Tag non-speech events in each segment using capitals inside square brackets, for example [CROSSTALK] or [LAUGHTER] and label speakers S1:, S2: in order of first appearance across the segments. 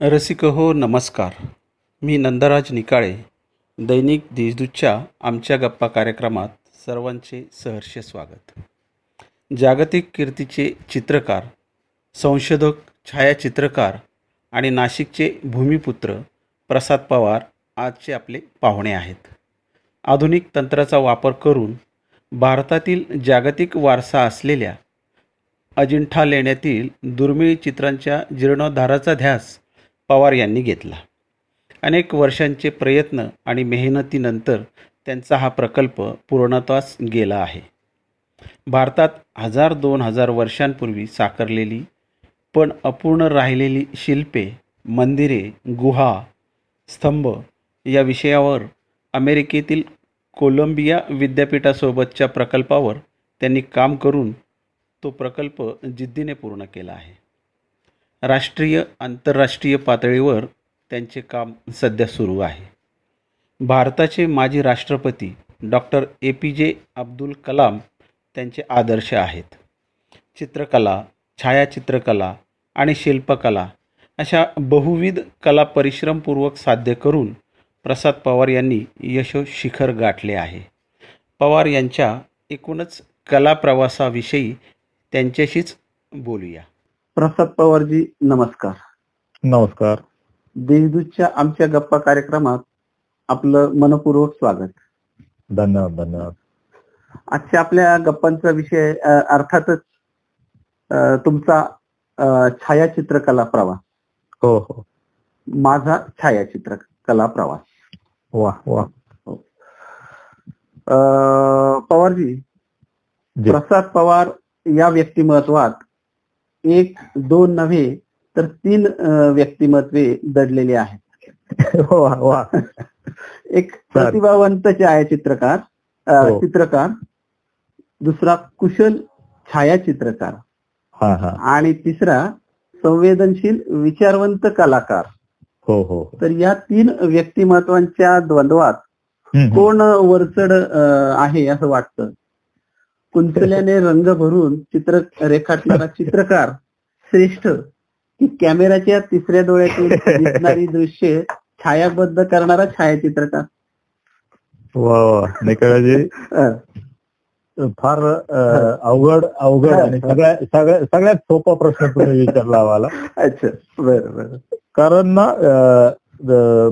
S1: रसिक हो नमस्कार. मी नंदराज निकाळे दैनिक देशदूतच्या आमच्या गप्पा कार्यक्रमात सर्वांचे सहर्ष स्वागत. जागतिक कीर्तीचे चित्रकार संशोधक छायाचित्रकार आणि नाशिकचे भूमिपुत्र प्रसाद पवार आजचे आपले पाहुणे आहेत. आधुनिक तंत्राचा वापर करून भारतातील जागतिक वारसा असलेल्या अजिंठा लेण्यातील दुर्मिळ चित्रांच्या जीर्णोद्धाराचा ध्यास पवार यांनी घेतला. अनेक वर्षांचे प्रयत्न आणि मेहनतीनंतर त्यांचा हा प्रकल्प पूर्णत्वास गेला आहे. भारतात हजार दोन हजार वर्षांपूर्वी साकारलेली पण अपूर्ण राहिलेली शिल्पे मंदिरे गुहा स्तंभ या विषयावर अमेरिकेतील कोलंबिया विद्यापीठासोबतच्या प्रकल्पावर त्यांनी काम करून तो प्रकल्प जिद्दीने पूर्ण केला आहे. राष्ट्रीय आंतरराष्ट्रीय पातळीवर त्यांचे काम सध्या सुरू आहे. भारताचे माजी राष्ट्रपती डॉक्टर ए पी जे अब्दुल कलाम त्यांचे आदर्श आहेत. चित्रकला छायाचित्रकला आणि शिल्पकला अशा बहुविध कला परिश्रमपूर्वक साध्य करून प्रसाद पवार यांनी यशोशिखर गाठले आहे. पवार यांच्या एकूणच कला प्रवासाविषयी त्यांच्याशीच बोलूया. प्रसाद पवारजी नमस्कार.
S2: नमस्कार.
S1: देशदूतच्या आमच्या गप्पा कार्यक्रमात आपलं मनपूर्वक स्वागत.
S2: धन्यवाद धन्यवाद.
S1: आजच्या आपल्या गप्पांचा विषय अर्थातच तुमचा अ, छायाचित्रकला प्रवास.
S2: हो हो.
S1: माझा छायाचित्रकला प्रवास.
S2: वा वा.
S1: अ, पवारजी प्रसाद पवार या व्यक्तिमत्वात एक दोन नव्हे तर तीन व्यक्तिमत्वे दडलेली आहेत. [LAUGHS] एक प्रतिभावंत छायाचित्रकार
S2: हो.
S1: चित्रकार दुसरा कुशल छायाचित्रकार.
S2: हा हा.
S1: आणि तिसरा संवेदनशील विचारवंत कलाकार.
S2: हो हो हो.
S1: तर या तीन व्यक्तिमत्वांच्या द्वंद्वात कोण वरचढ अ, आहे असं वाटतं? कुंचल्याने रंग भरून चित्र रेखाटणारा [LAUGHS] चित्रकार श्रेष्ठ. की कॅमेराच्या तिसऱ्या डोळ्यातून [LAUGHS] दिसणारी दृश्य छायाबद्ध करणारा छायाचित्रकार.
S2: फार अवघड अवघड आणि सगळ्या सगळ्या सगळ्यात सोपा प्रश्न तुम्ही विचारला आम्हाला.
S1: अच्छा. बरं बरं.
S2: कारण ना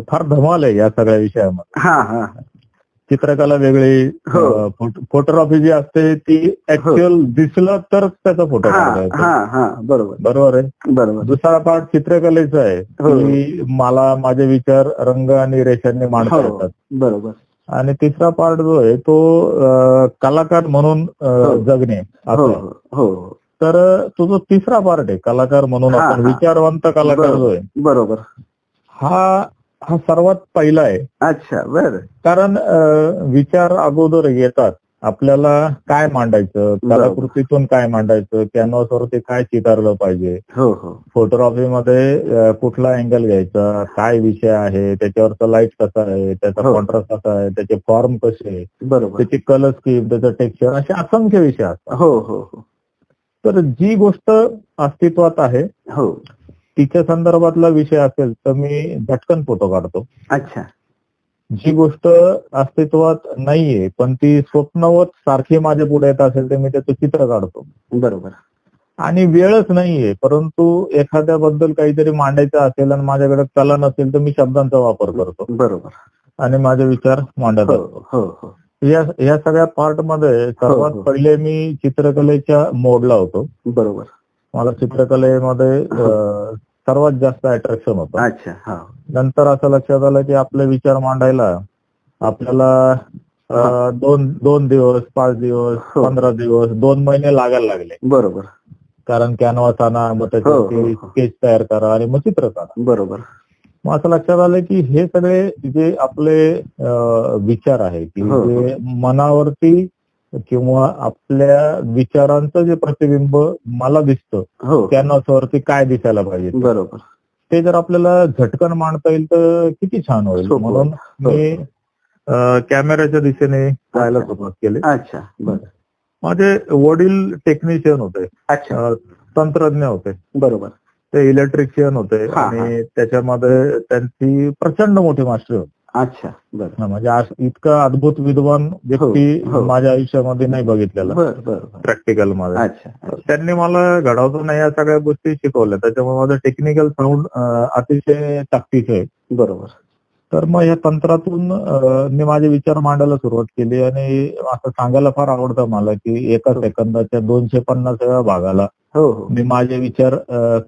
S2: फार धमाल आहे या सगळ्या विषयामध्ये.
S1: हा हा.
S2: चित्रकला वेगळी
S1: हो.
S2: फोटोग्राफी जी असते ती ऍक्च्युअल दिसलं तर त्याचा फोटो
S1: हा. हा हा बरोबर
S2: बरोबर आहे
S1: बरोबर
S2: दुसरा पार्ट चित्रकलेचा आहे
S1: हो.
S2: की मला माझे विचार रंग आणि रेषांनी मांडता
S1: हो
S2: येतात
S1: बरोबर
S2: आणि तिसरा पार्ट जो आहे तो कलाकार म्हणून
S1: हो.
S2: जगणे
S1: हो
S2: असं.
S1: हो हो
S2: तर तो जो तिसरा पार्ट आहे कलाकार म्हणून
S1: हा,
S2: आपण
S1: हा.
S2: विचारवंत कलाकार जो आहे
S1: बरोबर
S2: हा हा सर्वात पहिला आहे.
S1: अच्छा बर.
S2: कारण विचार अगोदर येतात. आपल्याला काय मांडायचं. कलाकृतीतून काय मांडायचं? कॅनव्हासवरती काय चितारलं पाहिजे?
S1: हो हो.
S2: फोटोग्राफीमध्ये कुठला अँगल घ्यायचा? काय विषय आहे? त्याच्यावरचा लाइट कसा आहे? त्याचा
S1: हो.
S2: कॉन्ट्रास्ट कसा आहे? त्याचे फॉर्म कसे
S1: बरोबर.
S2: त्याची कलर स्कीम त्याचं टेक्स्चर असे असंख्य विषय असतात.
S1: हो हो हो.
S2: तर जी गोष्ट अस्तित्वात आहे
S1: हो.
S2: तिच्या संदर्भातला विषय असेल तर मी झटकन फोटो काढतो.
S1: अच्छा.
S2: जी गोष्ट अस्तित्वात नाहीये पण ती स्वप्नवत सारखी माझ्या पुढे येत असेल तर मी त्याचं चित्र काढतो.
S1: बरोबर.
S2: आणि वेळच नाहीये परंतु एखाद्याबद्दल काहीतरी मांडायचं असेल आणि माझ्याकडे कला नसेल तर मी शब्दांचा वापर करतो.
S1: बरोबर.
S2: आणि माझे विचार मांडत
S1: हो
S2: असतो.
S1: हो हो.
S2: या या सगळ्या पार्टमध्ये सर्वात. पहिले मी चित्रकलेच्या मोडला होतो.
S1: बरोबर.
S2: मला चित्रकलेमध्ये सर्वात जास्त अट्रॅक्शन होतं
S1: अच्छा हा
S2: नंतर असं लक्षात आलं की आपले विचार मांडायला आपल्याला दोन दोन दिवस पाच दिवस
S1: हो.
S2: पंधरा दिवस दोन महिने लागायला लागले
S1: बरोबर
S2: कारण कॅनव्हास आणा मग
S1: हो,
S2: त्याच्यावरती
S1: हो, हो.
S2: स्केच तयार करा आणि मग चित्र काढा
S1: बरोबर
S2: मग असं लक्षात आलं की हे सगळे जे आपले विचार आहे की. जे मनावरती किंवा आपल्या विचारांचं जे प्रतिबिंब मला दिसतं
S1: हो.
S2: कॅनव्हासवरती काय दिसायला पाहिजे.
S1: बरोबर.
S2: ते जर आपल्याला झटकन मांडता येईल तर किती छान होईल. म्हणून
S1: हो.
S2: मी कॅमेऱ्याच्या दिशेने जायला सुरुवात केली.
S1: अच्छा. बर.
S2: माझे वडील टेक्निशियन होते.
S1: अच्छा.
S2: तंत्रज्ञ होते.
S1: बरोबर.
S2: ते इलेक्ट्रिशियन होते. आणि त्याच्यामध्ये त्यांची प्रचंड मोठी मास्टर होती.
S1: अच्छा बरं.
S2: म्हणजे आज इतका अद्भुत विद्वान व्यक्ती
S1: हो, हो.
S2: माझ्या आयुष्यामध्ये नाही बघितलेला.
S1: प्रॅक्टिकलमध्ये.
S2: त्यांनी मला घडवताना या सगळ्या गोष्टी शिकवल्या. त्याच्यामुळे माझं टेक्निकल साऊंड अतिशय ताकदीचं आहे.
S1: बरोबर.
S2: तर मग या तंत्रातून मी माझे विचार मांडायला सुरुवात केली आणि असं सांगायला फार आवडतं मला की एका सेकंदाच्या दोनशे पन्नासाव्या भागाला
S1: हो हो.
S2: मी माझे विचार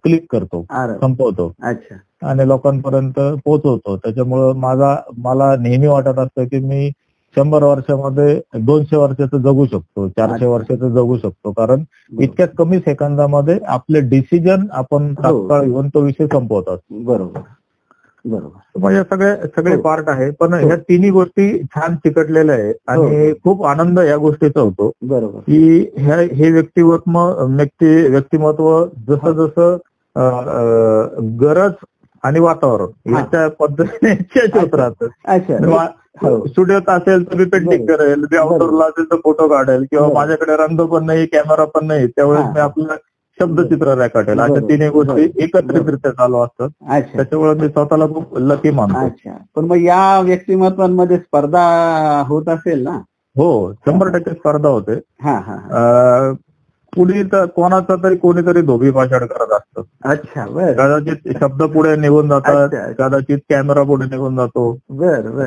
S2: क्लिक करतो संपवतो.
S1: अच्छा.
S2: आणि लोकांपर्यंत पोहोचवतो. त्याच्यामुळं माझा मला नेहमी वाटत असतं की मी शंभर वर्षामध्ये दोनशे वर्षाचं जगू शकतो चारशे. वर्षाचं जगू शकतो. कारण इतक्या कमी सेकंदामध्ये आपले डिसिजन आपण
S1: हो.
S2: तात्काळ घेऊन तो विषय संपवतात
S1: बरोबर. बरोबर.
S2: मग या सगळे सगळे
S1: हो.
S2: पार्ट आहे. पण
S1: हो.
S2: ह्या तिन्ही गोष्टी छान चिकटलेल्या आहे आणि खूप आनंद या गोष्टीचा होतो.
S1: बरोबर.
S2: की ह्या हे व्यक्तिमत्व व्यक्ती व्यक्तिमत्व जसं जसं गरज आणि वातावरण. याच्या पद्धतीने [LAUGHS] चेंज होत राहतं
S1: अच्छा हो.
S2: स्टुडिओत असेल तर मी पेंटिंग. करेल मी आउटडोरला असेल तर फोटो काढेल किंवा. माझ्याकडे रंग पण नाही कॅमेरा पण नाही त्यावेळेस. मी आपलं शब्दचित्र रेखाटेल अशा. तिन्ही गोष्टी. एकत्रितरित्या चालू असतात त्याच्यामुळे मी स्वतःला खूप लकी मानतो
S1: पण मग या व्यक्तिमत्वांमध्ये स्पर्धा होत असेल ना
S2: हो शंभर टक्के स्पर्धा होते कुणी तर कोणाचा तरी कोणीतरी धोबी भाषण करत असतं.
S1: अच्छा
S2: कदाचित शब्द पुढे निघून जातात. कदाचित कॅमेरा पुढे निघून जातो.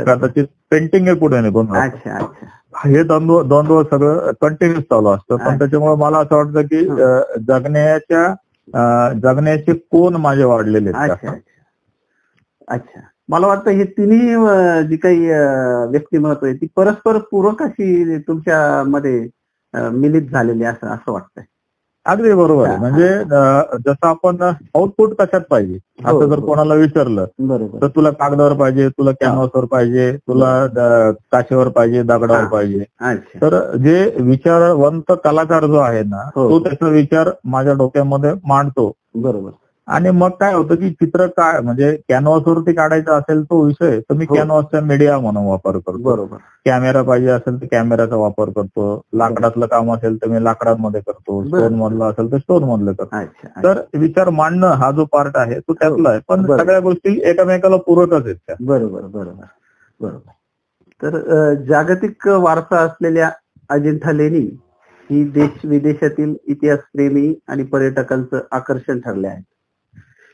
S2: कदाचित पेंटिंग पुढे निघून हे द्वंद्व द्वंद्व सगळं कंटिन्युअस चालू असतं. पण त्याच्यामुळे मला असं वाटतं की जगण्याच्या जगण्याचे कोण माझे वाढलेले आहेत
S1: अच्छा मला वाटतं हे तिन्ही जी काही व्यक्तिमत्व आहे ती परस्पर पूरक अशी तुमच्या मध्ये मिलित झालेली असं असं वाटतंय
S2: अगदी बरोबर आहे. म्हणजे जसं आपण आउटपुट कशात पाहिजे
S1: हो,
S2: असं जर
S1: हो.
S2: कोणाला विचारलं तर तुला कागदावर पाहिजे तुला कॅनव्हासवर पाहिजे तुला काचेवर पाहिजे दगडावर. पाहिजे तर जे विचारवंत कलाकार जो आहे ना
S1: हो.
S2: तो त्याचा विचार माझ्या डोक्यामध्ये मांडतो
S1: बरोबर
S2: आणि मग काय होतं की चित्र काय म्हणजे कॅनव्हासवरती काढायचा असेल तो विषय तर मी
S1: हो.
S2: कॅनव्हासचा मीडिया म्हणून वापर करतो.
S1: बरोबर.
S2: कॅमेरा पाहिजे असेल तर कॅमेराचा वापर करतो. लाकडातलं काम असेल तर मी लाकडांमध्ये करतो. स्टोन मधलं असेल तर स्टोन मधलं करतो. तर विचार मांडणं हा जो पार्ट आहे तो त्यातला आहे. पण. सगळ्या गोष्टी एकमेकाला पूरकच आहेत त्या.
S1: बरोबर बरोबर बरोबर. तर जागतिक वारसा असलेल्या अजिंठा लेणी ही देश विदेशातील इतिहासप्रेमी आणि पर्यटकांचं आकर्षण ठरले आहे.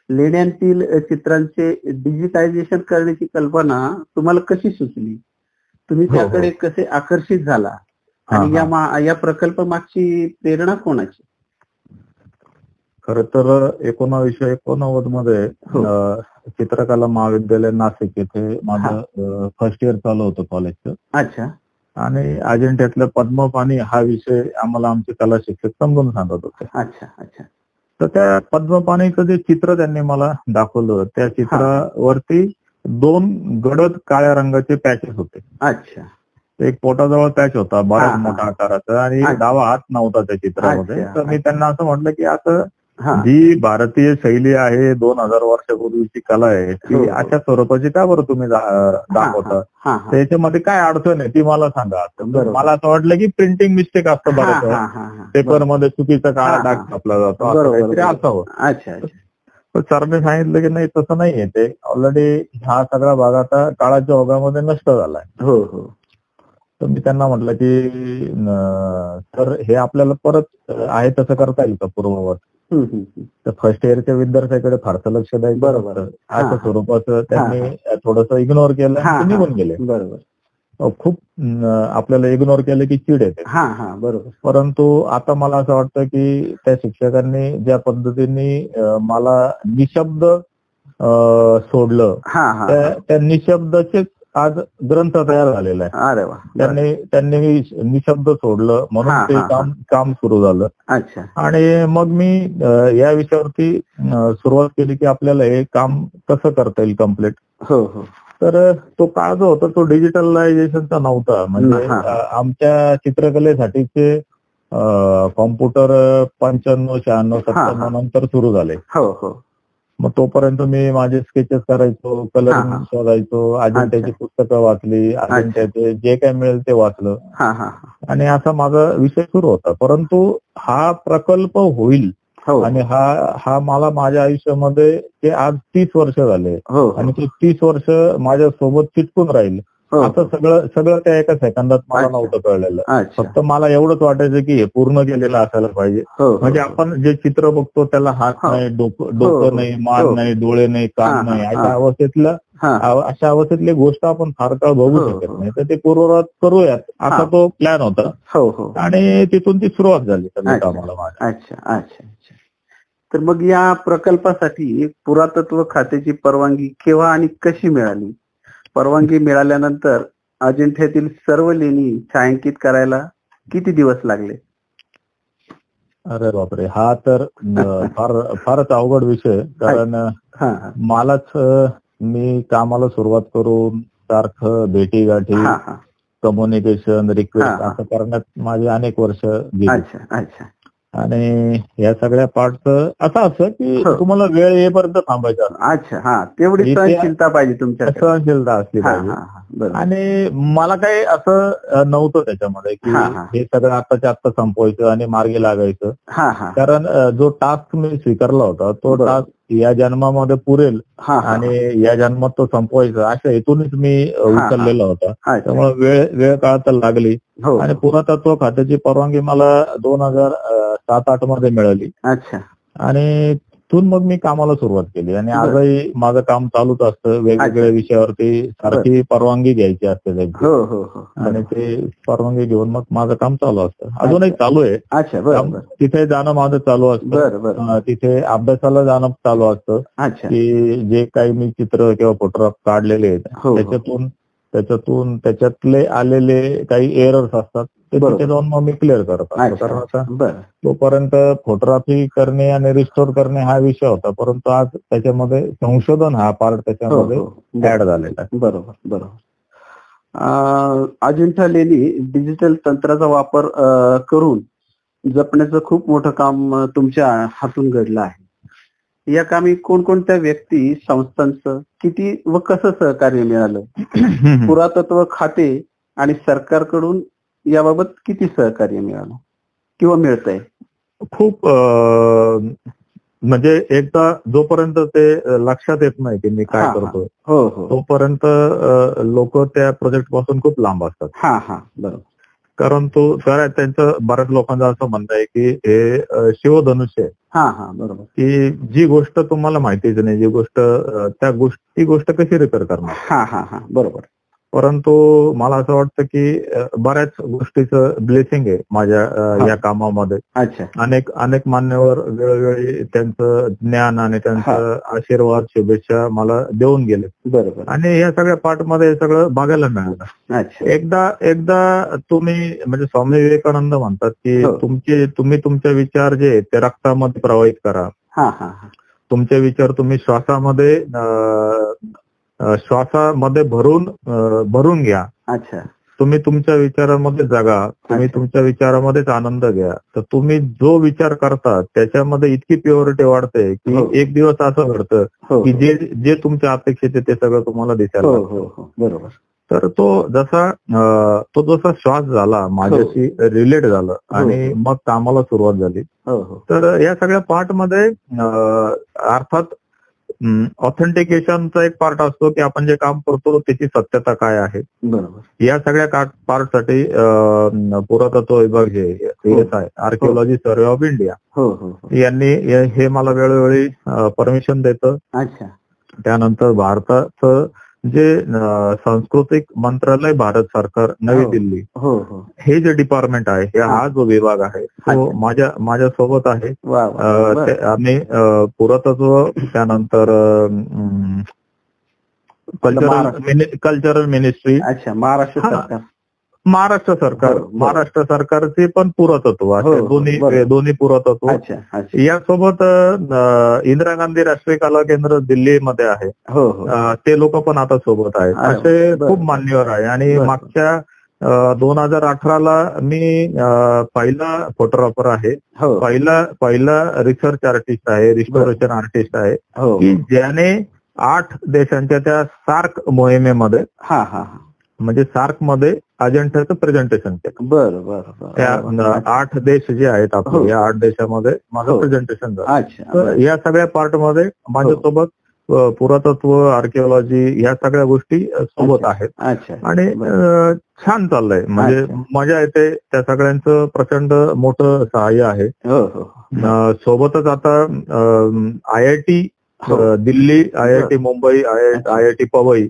S1: लेण्यांतील चित्रांचे डिजिटायझेशन करण्याची कल्पना तुम्हाला कशी सुचली? तुम्ही
S2: हो, हो.
S1: त्याकडे कसे आकर्षित झाला?
S2: हा,
S1: आणि या
S2: हा.
S1: या प्रकल्प मागची प्रेरणा कोणाची?
S2: खर तर एकोणावीसशे एकोणनव्वदमध्ये
S1: हो.
S2: चित्रकला महाविद्यालय नाशिक येथे माझं फर्स्ट इयर चालू होतं कॉलेजचं
S1: अच्छा.
S2: आणि अजिंठ्यातल्या पद्मपाणी हा विषय आम्हाला आमचे कला शिक्षक समजून सांगत होते.
S1: अच्छा अच्छा.
S2: तर त्या पद्मपाणीचं जे चित्र त्यांनी मला दाखवलं त्या चित्रावरती दोन गडद काळ्या रंगाचे पॅचेस होते
S1: अच्छा
S2: एक पोटाजवळ पॅच होता बराच. मोठा आकाराचा आणि. डावा हात नव्हता त्या चित्रामध्ये. तर मी त्यांना असं म्हटलं की असं जी भारतीय शैली आहे दोन हजार वर्षापूर्वीची कला आहे ती
S1: हो, हो.
S2: अशा स्वरूपाची का बरं तुम्ही दाखवता. त्याच्यामध्ये काय अडचण आहे ती मला सांगा. मला असं वाटलं की प्रिंटिंग मिस्टेक असतं बरं. पेपरमध्ये चुकीचा काळा. डाग छापला जातो काहीतरी. असावं तर सरने सांगितलं की नाही तसं नाहीये ते ऑलरेडी हा सगळा भाग आता काळाच्या ओघामध्ये नष्ट झालाय
S1: हो हो
S2: तर मी त्यांना म्हटलं की तर हे आपल्याला परत आहे तसं करता येईल का पूर्ववत. तर फर्स्ट इयरच्या विद्यार्थ्याकडे फारसं लक्ष द्यायचं
S1: बरोबर.
S2: अशा. स्वरूपाचं त्यांनी थोडंसं इग्नोर केलं. निघून गेले.
S1: बरोबर.
S2: खूप आपल्याला इग्नोर केलं की चिड येते.
S1: हा हा. बरोबर.
S2: परंतु आता मला असं वाटतं की त्या शिक्षकांनी ज्या पद्धतीने मला निशब्द सोडलं त्या त्या निशब्दाचे आज ग्रंथ तयार झालेला आहे.
S1: अरे वा.
S2: त्यांनी त्यांनी निशब्द सोडलं म्हणून ते काम काम सुरू झालं.
S1: अच्छा.
S2: आणि मग मी या विषयावरती सुरुवात केली की आपल्याला हे काम कसं करता येईल कंप्लीट
S1: हो हो.
S2: तर तो काळ जो होता तो डिजिटलायझेशनचा नव्हता. म्हणजे आमच्या चित्रकलेसाठीचे कॉम्प्युटर पंच्याण्णव शहाण्णव सत्त्याण्णव नंतर सुरू झाले.
S1: हो हो.
S2: मग तोपर्यंत मी माझे स्केचेस करायचो
S1: हा,
S2: कलरिंग
S1: हा.
S2: शोधायचो अजिंठ्याची पुस्तकं वाचली अजिंठ्याचे जे काय मिळेल ते वाचलं.
S1: हा हा हा.
S2: आणि असा माझा विषय सुरू होता. परंतु हा प्रकल्प होईल
S1: हो.
S2: आणि हा हा मला माझ्या आयुष्यामध्ये ते आज तीस वर्ष झाले.
S1: हो
S2: आणि ते तीस वर्ष माझ्या सोबत चिटकून राहील.
S1: हो
S2: असं सगळं सगळं त्या एका सेकंदात मला. नव्हतं कळलेलं फक्त मला एवढंच वाटायचं की हे पूर्ण केलेलं असायला पाहिजे
S1: हो हो.
S2: म्हणजे आपण जे चित्र बघतो त्याला हात
S1: हो.
S2: नाही डोकं
S1: हो.
S2: डोकं नाही
S1: हो.
S2: मान नाही डोळे नाही
S1: हा,
S2: कान
S1: हा,
S2: नाही
S1: हा.
S2: अशा अवस्थेतलं
S1: हा
S2: अव- अशा अवस्थेतली गोष्ट आपण फार काळ बघू
S1: हो,
S2: शकत
S1: हो.
S2: नाही तर ते पूर्ववत करूयात असा
S1: हा.
S2: तो प्लॅन होता
S1: हो हो
S2: आणि तिथून ती सुरुवात झाली. कामाला
S1: अच्छा अच्छा तर मग या प्रकल्पासाठी पुरातत्व खात्याची परवानगी केव्हा आणि कशी मिळाली परवानगी मिळाल्यानंतर अजिंठ्यातील सर्व लेणी छायांकित करायला किती दिवस लागले?
S2: अरे बापरे हा तर फार फारच अवघड विषय कारण मलाच मी कामाला सुरुवात करून सारखं भेटी गाठी कम्युनिकेशन रिक्वेस्ट. असं करण्यात माझे अनेक वर्ष गेली.
S1: अच्छा.
S2: आणि या सगळ्या पार्टचं असं असं की
S1: हो.
S2: तुम्हाला वेळ येईपर्यंत थांबायचं.
S1: अच्छा हा. तेवढी सहनशीलता पाहिजे तुमच्याकडे.
S2: सहनशीलता असली
S1: हा
S2: पाहिजे. आणि मला काही असं नव्हतं त्याच्यामध्ये की
S1: हा,
S2: सगळं आताच्या आत्ता संपवायचं आणि मार्गी लागायचं.
S1: हा हा.
S2: कारण जो टास्क मी स्वीकारला होता तो. टास्क या जन्मामध्ये पुरेल आणि या जन्मात तो संपवायचा अशा हेतूनच मी. उचललेला होता. त्यामुळे वेळ वेळ काळ तर लागली.
S1: हो.
S2: आणि पुरातत्व खात्याची परवानगी मला दोन हजार सात आठमध्ये मिळाली.
S1: अच्छा.
S2: आणि तिथून मग मी कामाला सुरुवात केली. आणि. आजही माझं काम चालूच असतं. वेगवेगळ्या. विषयावरती सारखी परवानगी घ्यायची असते त्यांची
S1: हो हो हो.
S2: आणि. ते परवानगी घेऊन मग माझं काम चालू असतं. अजूनही चालू आहे. तिथे जाणं माझं चालू असतं. तिथे अभ्यासाला जाणं चालू असतं.
S1: अच्छा.
S2: की जे काही मी चित्र किंवा फोटोग्राफ काढलेले आहेत. त्याच्यातून त्याच्यातून त्याच्यातले आलेले काही एरर्स असतात. ते. तिथे जाऊन मग मी क्लिअर करत कारण तोपर्यंत फोटोग्राफी करणे आणि रिस्टोर करणे हा विषय होता. परंतु आज त्याच्यामध्ये संशोधन हा पार्ट
S1: हो
S2: त्याच्यामध्ये
S1: हो
S2: ऍड झालेला आहे.
S1: बरोबर बरोबर. अजिंठा लेणी डिजिटल तंत्राचा वापर करून जपण्याचं खूप मोठं काम तुमच्या हातून घडलं आहे. या कामी कोणकोणत्या व्यक्ती संस्थांचं किती व कसं सहकार्य मिळालं? [CLEARS THROAT] पुरातत्व खाते आणि सरकारकडून याबाबत किती सहकार्य मिळालं? किंवा मिळतंय?
S2: खूप अं, म्हणजे एकदा जोपर्यंत ते लक्षात येत नाही की मी काय
S1: हा, हा.
S2: करतोय
S1: हो हो.
S2: तोपर्यंत लोक त्या प्रोजेक्टपासून खूप लांब असतात.
S1: हा हा. बरोबर.
S2: कारण तो तर त्यांचं बऱ्याच लोकांचं असं म्हणणं आहे की हे शिवधनुष्य आहे.
S1: हा हा. बरोबर.
S2: की जी गोष्ट तुम्हाला माहितीच नाही जी गोष्ट त्या गोष्ट ती गोष्ट कशी रिपेअर करणार?
S1: हा हा हा. बरोबर.
S2: परंतु मला असं वाटतं की बऱ्याच गोष्टीचं ब्लेसिंग आहे माझ्या. या कामामध्ये. अनेक अनेक मान्यवर वेळोवेळी त्यांचं ज्ञान आणि त्यांचं आशीर्वाद शुभेच्छा मला देऊन गेले.
S1: बरोबर.
S2: आणि या सगळ्या पार्टमध्ये हे सगळं बघायला मिळालं. एकदा एकदा तुम्ही म्हणजे स्वामी विवेकानंद म्हणतात की
S1: हो.
S2: तुमचे तुम्ही तुमचे विचार जे आहेत ते रक्तामध्ये प्रवाहित करा. तुमचे विचार तुम्ही श्वासामध्ये श्वासामध्ये भरून भरून घ्या.
S1: अच्छा.
S2: तुम्ही तुमच्या विचारामध्ये जगा तुम्ही. तुमच्या विचारामध्येच आनंद घ्या. तर तुम्ही जो विचार करता त्याच्यामध्ये इतकी प्युरिटी वाढते की
S1: हो.
S2: एक दिवस असं घडतं
S1: हो
S2: की जे जे तुमच्या अपेक्षित आहे ते सगळं तुम्हाला दिसायला
S1: हो. हो हो. बरोबर.
S2: तर तो जसा तो जसा श्वास झाला माझ्याशी रिलेट झालं आणि मग कामाला सुरुवात झाली.
S1: हो हो.
S2: तर या सगळ्या पार्टमध्ये अं, अर्थात ऑथेंटिकेशनचा एक पार्ट असतो की आपण जे काम करतो त्याची सत्यता काय आहे.
S1: बरोबर.
S2: या सगळ्या पार्टसाठी अं, पुरातत्व विभाग जे S I Archaeology Survey of India
S1: हो हो हो.
S2: यांनी हे हे मला वेळोवेळी परमिशन देतं.
S1: अच्छा.
S2: त्यानंतर भारताचं जे सांस्कृतिक मंत्रालय भारत सरकार नवी
S1: हो.
S2: दिल्ली
S1: हो हो
S2: हे जे डिपार्टमेंट आहे हे हा जो विभाग आहे तो. माझ्या माझ्या सोबत आहे आम्ही पुरातत्व त्यानंतर कल्चरल. कल्चरल मिनिस्ट्री
S1: अच्छा महाराष्ट्र. सरकार
S2: महाराष्ट्र सरकार. महाराष्ट्र सरकारचे पण पुरातत्व असे
S1: हो, हो,
S2: दोन्ही. दोन्ही पुरातत्व. यासोबत इंदिरा गांधी राष्ट्रीय कला केंद्र दिल्लीमध्ये आहे.
S1: हो
S2: ते लोक पण आता सोबत आहेत. असे. खूप मान्यवर आहे. आणि. मागच्या दोन हजार अठराला मी पहिला फोटोग्राफर आहे. पहिला पहिला रिसर्च आर्टिस्ट आहे रिस्टोरेशन आर्टिस्ट आहे. की ज्याने आठ देशांच्या त्या सार्क मोहिमेमध्ये
S1: हा हा हा.
S2: म्हणजे सार्कमध्ये अजेंठाचं प्रेझेंटेशन केलं
S1: बरं बरं
S2: त्या आठ देश जे आहेत
S1: हो.
S2: आपले या आठ देशामध्ये माझं
S1: हो.
S2: प्रेझेंटेशन झालं तर
S1: बरं.
S2: या सगळ्या पार्टमध्ये माझ्यासोबत पुरातत्व आर्किओलॉजी ह्या सगळ्या गोष्टी सोबत. आहेत
S1: अच्छा
S2: आणि छान चाललंय म्हणजे. मजा येते त्या सगळ्यांचं प्रचंड मोठं सहाय्य आहे
S1: हो हो
S2: सोबतच आता आय आय टी
S1: हो.
S2: Delhi I I T Mumbai I. I T Powai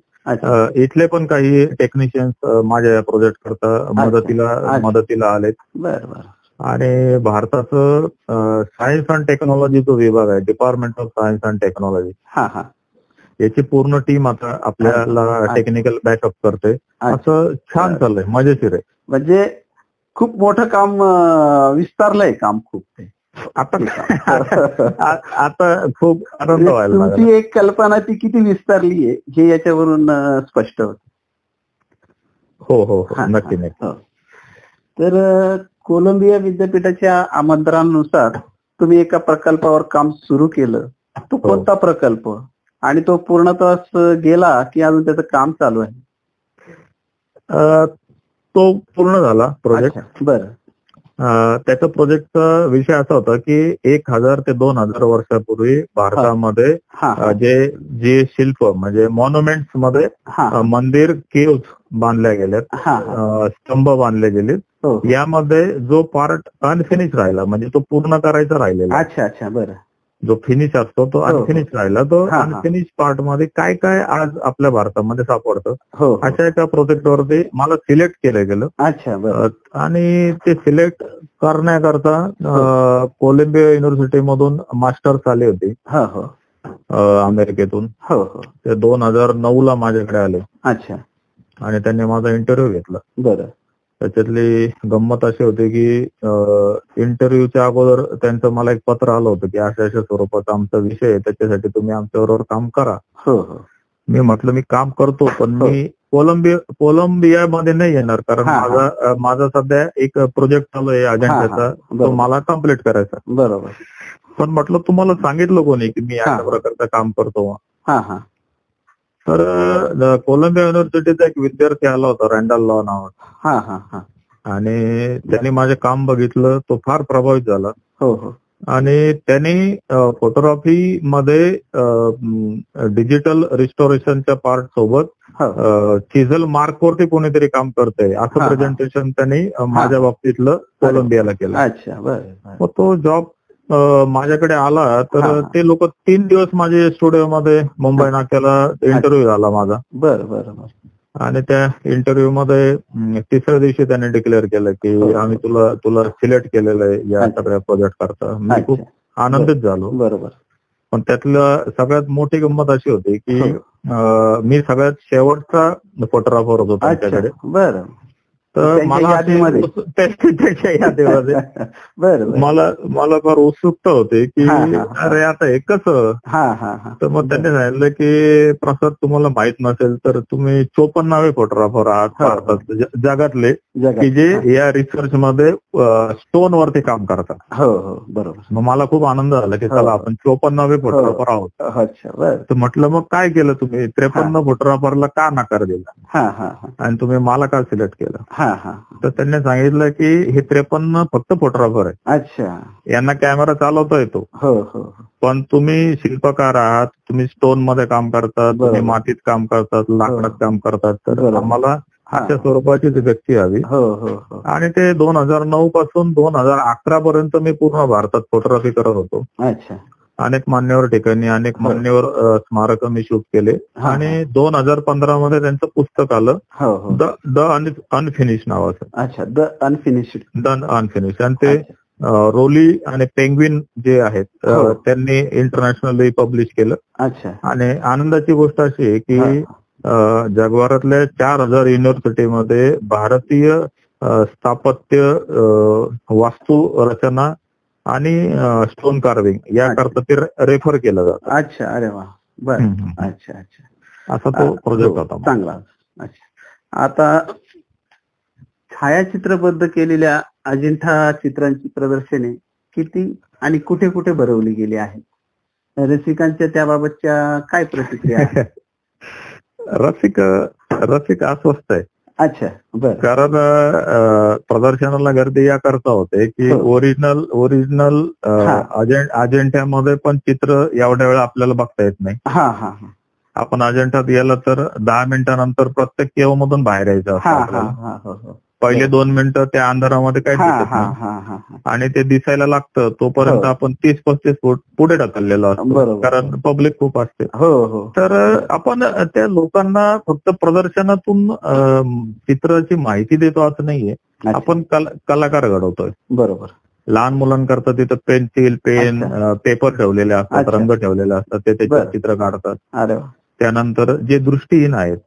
S2: इथले पण काही टेक्निशियन्स माझ्या या प्रोजेक्ट करता मदतीला. मदतीला आलेत. आणि भारताचं सायन्स अँड टेक्नॉलॉजी जो विभाग आहे department of science and technology
S1: हा हा.
S2: याची पूर्ण टीम आता आपल्याला. टेक्निकल बॅकअप करते. असं छान चाललंय मजेशीर आहे.
S1: म्हणजे खूप मोठं काम विस्तारलंय काम खूप. ते
S2: आता [LAUGHS] आता खूप आनंद व्हायला लागला.
S1: तुमची एक कल्पना ती किती विस्तारली आहे हे याच्यावरून स्पष्ट होत.
S2: हो हो
S1: हा,
S2: नक्की नक्की.
S1: हो. तर कोलंबिया विद्यापीठाच्या आमंत्रणानुसार तुम्ही एका प्रकल्पावर काम सुरू केलं. तो
S2: हो.
S1: कोणता प्रकल्प? आणि तो पूर्णत्वास गेला की अजून त्याचं काम चालू आहे?
S2: तो पूर्ण झाला प्रोजेक्ट.
S1: बरं.
S2: त्याचा प्रोजेक्टचा विषय असा होता की एक हजार ते दोन हजार वर्षापूर्वी भारतामध्ये जे जे शिल्प म्हणजे मॉन्युमेंट्समध्ये मंदिर केव्ह बांधल्या गेल्यात स्तंभ बांधले गेलेत.
S1: हो.
S2: यामध्ये जो पार्ट अनफिनिश राहिला म्हणजे तो पूर्ण करायचा राहिलेला
S1: अच्छा अच्छा. बरं.
S2: जो फिनिश असतो तो
S1: हो.
S2: अनफिनिश राहिला तो
S1: हा, हा.
S2: अनफिनिश पार्टमध्ये काय काय आज आपल्या भारतामध्ये सापडतं?
S1: हो हो.
S2: अशा एका प्रोजेक्ट वरती मला सिलेक्ट केलं गेलं.
S1: अच्छा
S2: आणि ते सिलेक्ट करण्याकरता कोलंबिया युनिव्हर्सिटी मधून मास्टर्स आले होते.
S1: हो हो.
S2: अमेरिकेतून.
S1: हो हो.
S2: ते दोन हजार नऊ ला माझ्याकडे आले.
S1: अच्छा.
S2: आणि त्यांनी माझा इंटरव्ह्यू घेतला.
S1: बरं.
S2: त्याच्यातली गंमत अशी होती की इंटरव्ह्यूच्या अगोदर त्यांचं मला एक पत्र आलं होतं की अशा अशा स्वरूपाचा आमचा विषय आहे त्याच्यासाठी तुम्ही आमच्याबरोबर काम करा.
S1: हो हो.
S2: मी म्हटलं मी काम करतो पण मी कोलंबिया कोलंबियामध्ये नाही येणार कारण
S1: हा, हा.
S2: माझा माझा सध्या एक प्रोजेक्ट चालू आहे अजेंडाचा. तो. मला कंप्लीट करायचा.
S1: बरोबर.
S2: पण म्हटलं तुम्हाला सांगितलं कोणी की मी
S1: हा.
S2: अशा प्रकारचं काम करतो
S1: हा हा.
S2: तर कोलंबिया युनिव्हर्सिटीचा एक विद्यार्थी आला होता रँडल लॉ नावाचा.
S1: हा हा हा.
S2: आणि त्यांनी माझे काम बघितलं तो फार प्रभावित झाला.
S1: हो हो.
S2: आणि त्यांनी फोटोग्राफी मध्ये डिजिटल रिस्टोरेशनच्या पार्ट सोबत
S1: हो.
S2: चिझल मार्क वरती कोणीतरी काम करतंय
S1: हा,
S2: असं
S1: हा.
S2: प्रेझेंटेशन त्यांनी माझ्या बाबतीतलं कोलंबियाला केलं. मग तो जॉब माझ्याकडे आला तर. ते लोक तीन दिवस माझे स्टुडिओमध्ये मुंबई नाक्याला इंटरव्ह्यू झाला माझा.
S1: बरं बरं बरं.
S2: आणि त्या इंटरव्ह्यू मध्ये तिसऱ्या दिवशी त्याने डिक्लेअर केलं की
S1: हो.
S2: आम्ही तुला तुला सिलेक्ट केलेलं आहे या. सगळ्या प्रोजेक्ट करता. मी खूप आनंदित झालो.
S1: बरोबर
S2: पण त्यातलं सगळ्यात मोठी गंमत अशी होती की
S1: हो.
S2: मी सगळ्यात शेवटचा फोटोग्राफर होतो त्यांच्याकडे.
S1: बरं.
S2: तर मला त्याच्या यादीमध्ये. [LAUGHS] [LAUGHS]
S1: बरं
S2: मला मला फार उत्सुकता होती की
S1: हा, हा, हा.
S2: अरे आता हे कसं?
S1: हा हा हा.
S2: तर मग त्यांनी सांगितलं की प्रसाद तुम्हाला माहीत नसेल तर तुम्ही चोपन्नावे फोटोग्राफर आहात
S1: हो.
S2: ज- जगातले
S1: जगात
S2: की जे या रिसर्च मध्ये स्टोन वरती काम करतात.
S1: हो हो बरोबर.
S2: मग मला खूप आनंद झाला की
S1: हो.
S2: चला आपण चोपन्नावे फोटोग्राफर आहोत.
S1: अच्छा
S2: तर म्हटलं मग काय केलं तुम्ही? त्रेपन्न फोटोग्राफरला का नकार दिला?
S1: हा हा हा.
S2: आणि तुम्ही मला का सिलेक्ट केलं?
S1: हा हा
S2: तर त्यांनी सांगितलं की हे त्रेपन्न फक्त फोटोग्राफर आहे
S1: अच्छा.
S2: यांना कॅमेरा चालवता येतो.
S1: हो हो
S2: पण तुम्ही शिल्पकार आहात तुम्ही स्टोनमध्ये काम करतात तुम्ही. मातीत काम करतात लाकडात काम करतात तर. आम्हाला
S1: हा.
S2: अशा स्वरूपाचीच व्यक्ती हवी.
S1: हो हो हो.
S2: आणि ते दोन हजार नऊ पासून दोन हजार अकरा पर्यंत मी पूर्ण भारतात फोटोग्राफी करत होतो.
S1: अच्छा.
S2: अनेक मान्यवर ठिकाणी अनेक
S1: हो.
S2: मान्यवर स्मारक मी शूट केले. आणि दोन हजार पंधरा मध्ये त्यांचं पुस्तक आलं
S1: हो हो.
S2: द द अनफिनिश नावाचं.
S1: अच्छा द अनफिनिश्ड.
S2: द अनफिनिश आणि ते रोली आणि पेंग्विन जे आहेत. त्यांनी इंटरनॅशनली पब्लिश केलं.
S1: अच्छा.
S2: आणि आनंदाची गोष्ट अशी आहे की जगभरातल्या चार हजार युनिव्हर्सिटीमध्ये भारतीय स्थापत्य वास्तू रचना आणि स्टोन कार्विंग याकरता ते रेफर केलं जातं.
S1: अच्छा अरे वा. बर. अच्छा अच्छा.
S2: असा तो प्रोजेक्ट
S1: हो,
S2: होता
S1: चांगला. अच्छा. आता छायाचित्रबद्ध केलेल्या अजिंठा चित्रांची प्रदर्शने किती आणि कुठे कुठे भरवली गेली आहेत? रसिकांच्या त्याबाबतच्या काय प्रतिक्रिया आहेत? [LAUGHS]
S2: रसिक रसिक अस्वस्थ आहे.
S1: अच्छा बर.
S2: कारण प्रदर्शनाला गर्दी या करता होते की. Original original. अजेंट्यामध्ये पण चित्र एवढ्या वेळा आपल्याला बघता येत नाही.
S1: हा हा हा.
S2: आपण अजेंठात गेलं तर दहा मिनिटानंतर प्रत्येक केव मधून बाहेर यायचं असतं
S1: हा.
S2: पहिले दोन मिनिटं त्या अंधारामध्ये काही
S1: हा
S2: दिसत. आणि ते दिसायला लागतं तोपर्यंत
S1: हो.
S2: आपण तीस पस्तीस फूट पुढे ढकललेलो असतो. कारण पब्लिक खूप असते
S1: हो हो
S2: तर आपण त्या लोकांना फक्त प्रदर्शनातून चित्राची माहिती देतो असं नाहीये. आपण कला- कलाकार घडवतोय
S1: बरोबर
S2: लहान मुलांकरता तिथं पेन्सिल पेन. पेपर ठेवलेले असतात. रंग ठेवलेले असतात ते त्याच्यात. चित्र काढतात त्यानंतर जे दृष्टीहीन आहेत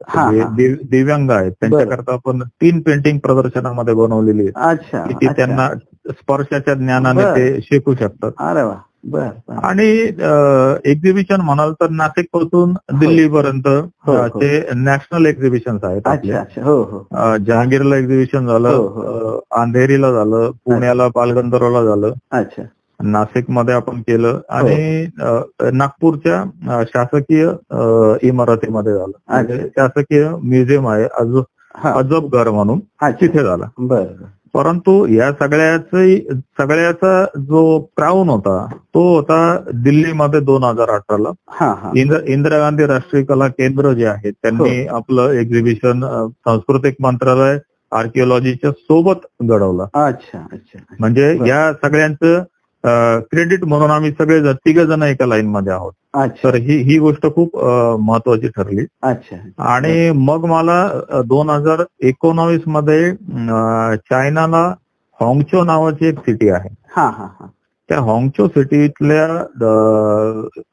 S2: दिव्यांग आहेत त्यांच्याकरता आपण तीन पेंटिंग प्रदर्शनामध्ये बनवलेली की. त्यांना स्पर्शाच्या ज्ञानाने. ते शिकू शकतात. आणि एक्झिबिशन म्हणाल तर नाशिकपासून दिल्ली पर्यंत
S1: हो, हो.
S2: ते नॅशनल एक्झिबिशन आहेत आपले.
S1: अच्छा अच्छा. हो हो.
S2: जहांगीरला एक्झिबिशन झालं अंधेरीला झालं पुण्याला पालगंधरला झालं.
S1: अच्छा.
S2: नाशिकमध्ये आपण केलं आणि अ, नागपूरच्या शासकीय इमारतीमध्ये झालं. म्हणजे शासकीय म्युझियम आहे अजब
S1: हा.
S2: अजबघर म्हणून तिथे झाला. परंतु या सगळ्याच सगळ्याचा जो क्राऊन होता तो होता दिल्लीमध्ये दोन हजार अठराला.
S1: हा हा.
S2: इंदिरा गांधी राष्ट्रीय कला केंद्र जे आहे त्यांनी आपलं एक्झिबिशन सांस्कृतिक मंत्रालय आर्किओलॉजीच्या सोबत घडवलं.
S1: अच्छा अच्छा.
S2: म्हणजे. या सगळ्यांचं क्रेडिट म्हणून आम्ही सगळे तिघ जण एका लाईन मध्ये आहोत. तर ही ही गोष्ट खूप महत्वाची ठरली.
S1: अच्छा.
S2: आणि मग मला दोन हजार एकोणावीसमध्ये चायनाला हॉंगचो नावाची एक सिटी आहे.
S1: हा हा हा.
S2: त्या हॉंगचो सिटीतल्या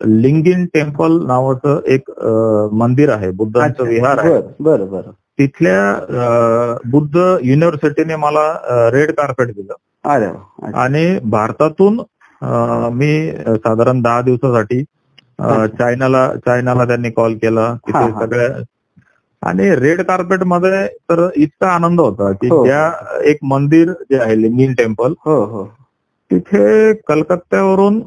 S2: लिंगिन टेम्पल नावाचं एक मंदिर आहे बुद्धांचं विहार आहे.
S1: बर बर बर.
S2: तिथल्या बुद्ध युनिव्हर्सिटीने मला रेड कार्पेट दिलं.
S1: अरे.
S2: आणि भारतातून मी साधारण दहा दिवसासाठी. चायनाला चायनाला त्यांनी कॉल केला
S1: हा,
S2: तिथे
S1: हा.
S2: सगळ्या आणि रेड कार्पेटमध्ये तर इतका आनंद होता की
S1: हो.
S2: ज्या एक मंदिर जे आहे लिंगिन टेम्पल
S1: हो हो
S2: तिथे कलकत्त्यावरून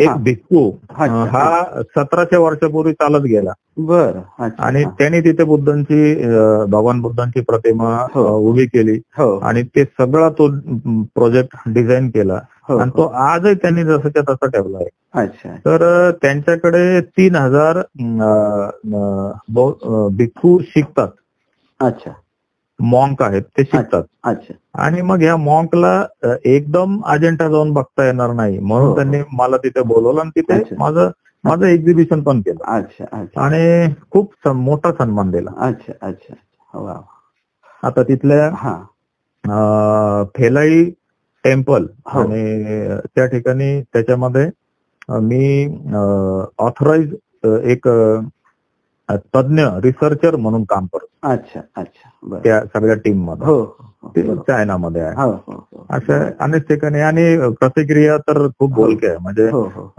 S2: एक. भिक्खू हा सतराशे वर्षापूर्वी चालत गेला.
S1: बर
S2: आणि. त्यांनी तिथे बुद्धांची भगवान बुद्धांची प्रतिमा
S1: हो.
S2: उभी केली.
S1: हो.
S2: आणि ते सगळा तो प्रोजेक्ट डिझाईन केला.
S1: हो
S2: आणि तो आजही त्यांनी जसंच्या तसा ठेवला आहे. तर त्यांच्याकडे तीन हजार भिक्खू शिकतात.
S1: अच्छा.
S2: मॉन्क आहेत ते शिकतात.
S1: अच्छा.
S2: आणि मग या मॉन्कला एकदम अजेंठा जाऊन बघता येणार नाही. म्हणून
S1: हो.
S2: त्यांनी मला तिथे बोलवलं आणि तिथे. माझं माझं एक्झिबिशन पण केलं.
S1: अच्छा अच्छा.
S2: आणि खूप मोठा सन्मान दिला.
S1: अच्छा अच्छा. वा
S2: आता तिथल्या
S1: हा.
S2: फेलाई टेम्पल
S1: हो.
S2: आणि त्या ठिकाणी त्याच्यामध्ये मी ऑथराईज एक तज्ञ रिसर्चर म्हणून काम करतो.
S1: अच्छा अच्छा.
S2: त्या सगळ्या टीममध्ये.
S1: हो हो बरोबर.
S2: चायनामध्ये आहे.
S1: हो हो हो.
S2: अशा अनेक ठिकाणी. आणि प्रतिक्रिया तर खूप बोलके आहे. म्हणजे
S1: हो हो.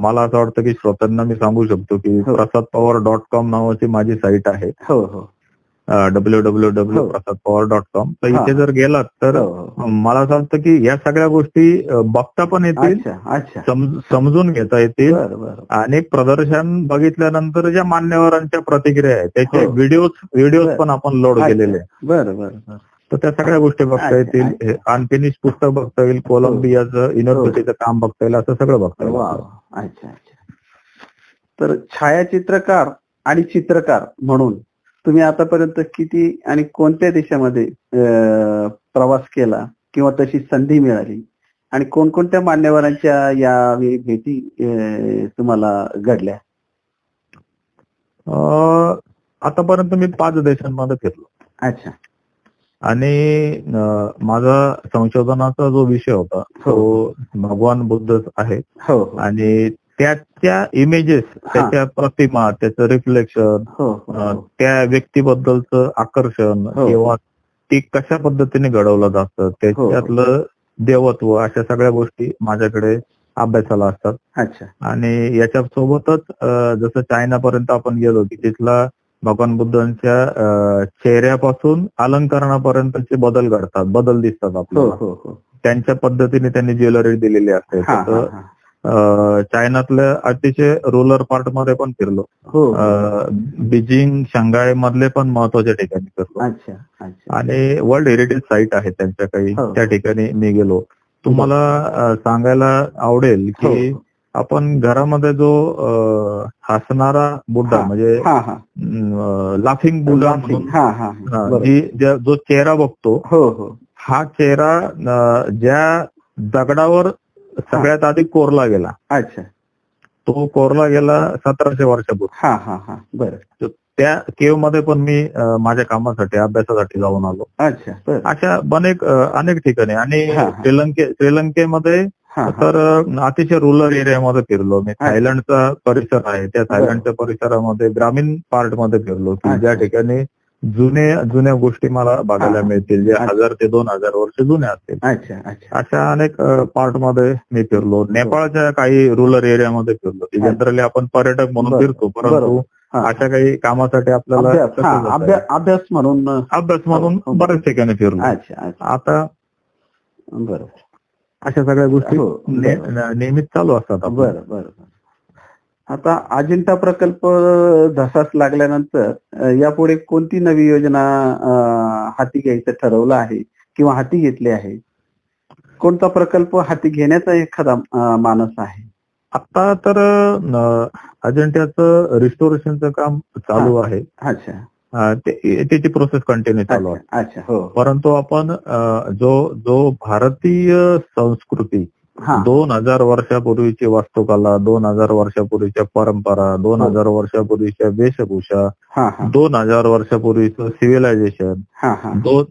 S2: मला असं वाटतं की श्रोत्यांना मी सांगू शकतो की
S1: हो.
S2: प्रसाद पवार डॉट कॉम नावाची माझी साईट आहे.
S1: हो हो.
S2: डब्ल्यू डब्ल्यू डब्ल्यू
S1: हो.
S2: Prasad Pawar dot com. तर. इथे जर गेलात तर
S1: हो, हो.
S2: मला असं वाटतं की या सगळ्या गोष्टी बघता पण येतील समजून घेता येतील. आणि प्रदर्शन बघितल्यानंतर ज्या मान्यवरांच्या प्रतिक्रिया आहेत त्याचे. Video video. पण आपण लोड केलेले
S1: बर
S2: तर त्या सगळ्या गोष्टी बघता येतील. अनफिनिश पुस्तक बघता येईल कोलंबियाचं युनिव्हर्सिटीचं काम बघता येईल असं सगळं बघता येईल.
S1: अच्छा अच्छा. तर छायाचित्रकार आणि चित्रकार म्हणून तुम्ही आतापर्यंत किती आणि कोणत्या देशामध्ये प्रवास केला किंवा तशी संधी मिळाली? आणि कोणकोणत्या मान्यवरांच्या या भेटी तुम्हाला घडल्या?
S2: आतापर्यंत मी पाच देशांमध्ये फिरलो.
S1: अच्छा.
S2: आणि माझा संशोधनाचा जो विषय होता तो भगवान बुद्ध आहे.
S1: हो हो.
S2: आणि त्याच्या इमेजेस त्याच्या प्रतिमा त्याचं रिफ्लेक्शन
S1: हो
S2: अं,
S1: हो.
S2: त्या व्यक्तीबद्दलचं आकर्षण
S1: हो.
S2: किंवा ती कशा पद्धतीने घडवलं जातं त्याच्यातलं देवत्व अशा सगळ्या गोष्टी माझ्याकडे अभ्यासाला असतात. आणि याच्या सोबतच जसं चायनापर्यंत आपण गेलो की तिथला भगवान बुद्धांच्या चेहऱ्यापासून अलंकरणापर्यंतचे बदल घडतात बदल दिसतात
S1: हो
S2: आपल्याला.
S1: हो हो
S2: त्यांच्या पद्धतीने त्यांनी ज्वेलरी दिलेली असते.
S1: हा हा हा.
S2: चायनातल्या अतिशय रुरल पार्टमध्ये पण फिरलो.
S1: हो.
S2: बीजिंग शंघाय मधले पण महत्त्वाच्या ठिकाणी फिरलो. आणि वर्ल्ड हेरिटेज साईट आहे त्यांच्या काही
S1: हो.
S2: त्या ठिकाणी मी गेलो. तुम्हाला सांगायला आवडेल की
S1: हो.
S2: आपण घरामध्ये जो हसणारा बुद्धा
S1: हा.
S2: म्हणजे लाफिंग बुद्धा
S1: बरोबर.
S2: जी चेहरा बघतो
S1: हो
S2: चेहरा ज्या दगडावर सगळ्यात आधी कोरला गेला.
S1: अच्छा.
S2: तो कोरला गेला सतराशे वर्षापूर्वी.
S1: हा हा हा. बरं.
S2: त्या केवमध्ये पण मी माझ्या कामासाठी अभ्यासासाठी जाऊन आलो.
S1: अच्छा
S2: अशा अनेक अनेक ठिकाणी. आणि. श्रीलंके श्रीलंकेमध्ये तर अतिशय रुरल एरियामध्ये फिरलो. मी थायलंडचा परिसर आहे. त्या थायलंडच्या परिसरामध्ये ग्रामीण पार्टमध्ये फिरलो. ज्या ठिकाणी जुने जुन्या गोष्टी मला बघायला. मिळतील जे. हजार ते दोन हजार वर्ष जुने असतील
S1: अच्छा अच्छा
S2: अशा अनेक पार्टमध्ये मी फिरलो नेपाळच्या काही रुरल एरियामध्ये फिरलो. जनरली आपण पर्यटक म्हणून
S1: बरोबर.
S2: फिरतो परंतु
S1: बरोबर.
S2: अशा काही कामासाठी आपल्याला
S1: अभ्यास म्हणून
S2: अभ्यास म्हणून
S1: हो.
S2: बऱ्याच ठिकाणी फिरलो आता
S1: बरं
S2: अशा सगळ्या गोष्टी
S1: हो, बरोबर.
S2: नेहमीच चालू असतात
S1: बरं बरं. आता अजिंठा प्रकल्प धसास लागल्यानंतर यापुढे कोणती नवी योजना हाती घ्यायचं ठरवलं आहे किंवा हाती घेतली आहे? कोणता प्रकल्प हाती घेण्याचा एखादा मानस आहे?
S2: आता तर अजिंठ्याचं रिस्टोरेशनचं काम चालू आहे.
S1: अच्छा.
S2: त्याची प्रोसेस कंटिन्यू चालू आहे.
S1: अच्छा हो.
S2: परंतु आपण जो जो भारतीय संस्कृती दोन हजार वर्षापूर्वीची वास्तुकला दोन हजार वर्षापूर्वीच्या परंपरा दोन
S1: हो.
S2: हजार वर्षापूर्वीच्या वेशभूषा दोन हजार वर्षापूर्वीचं सिव्हिलायझेशन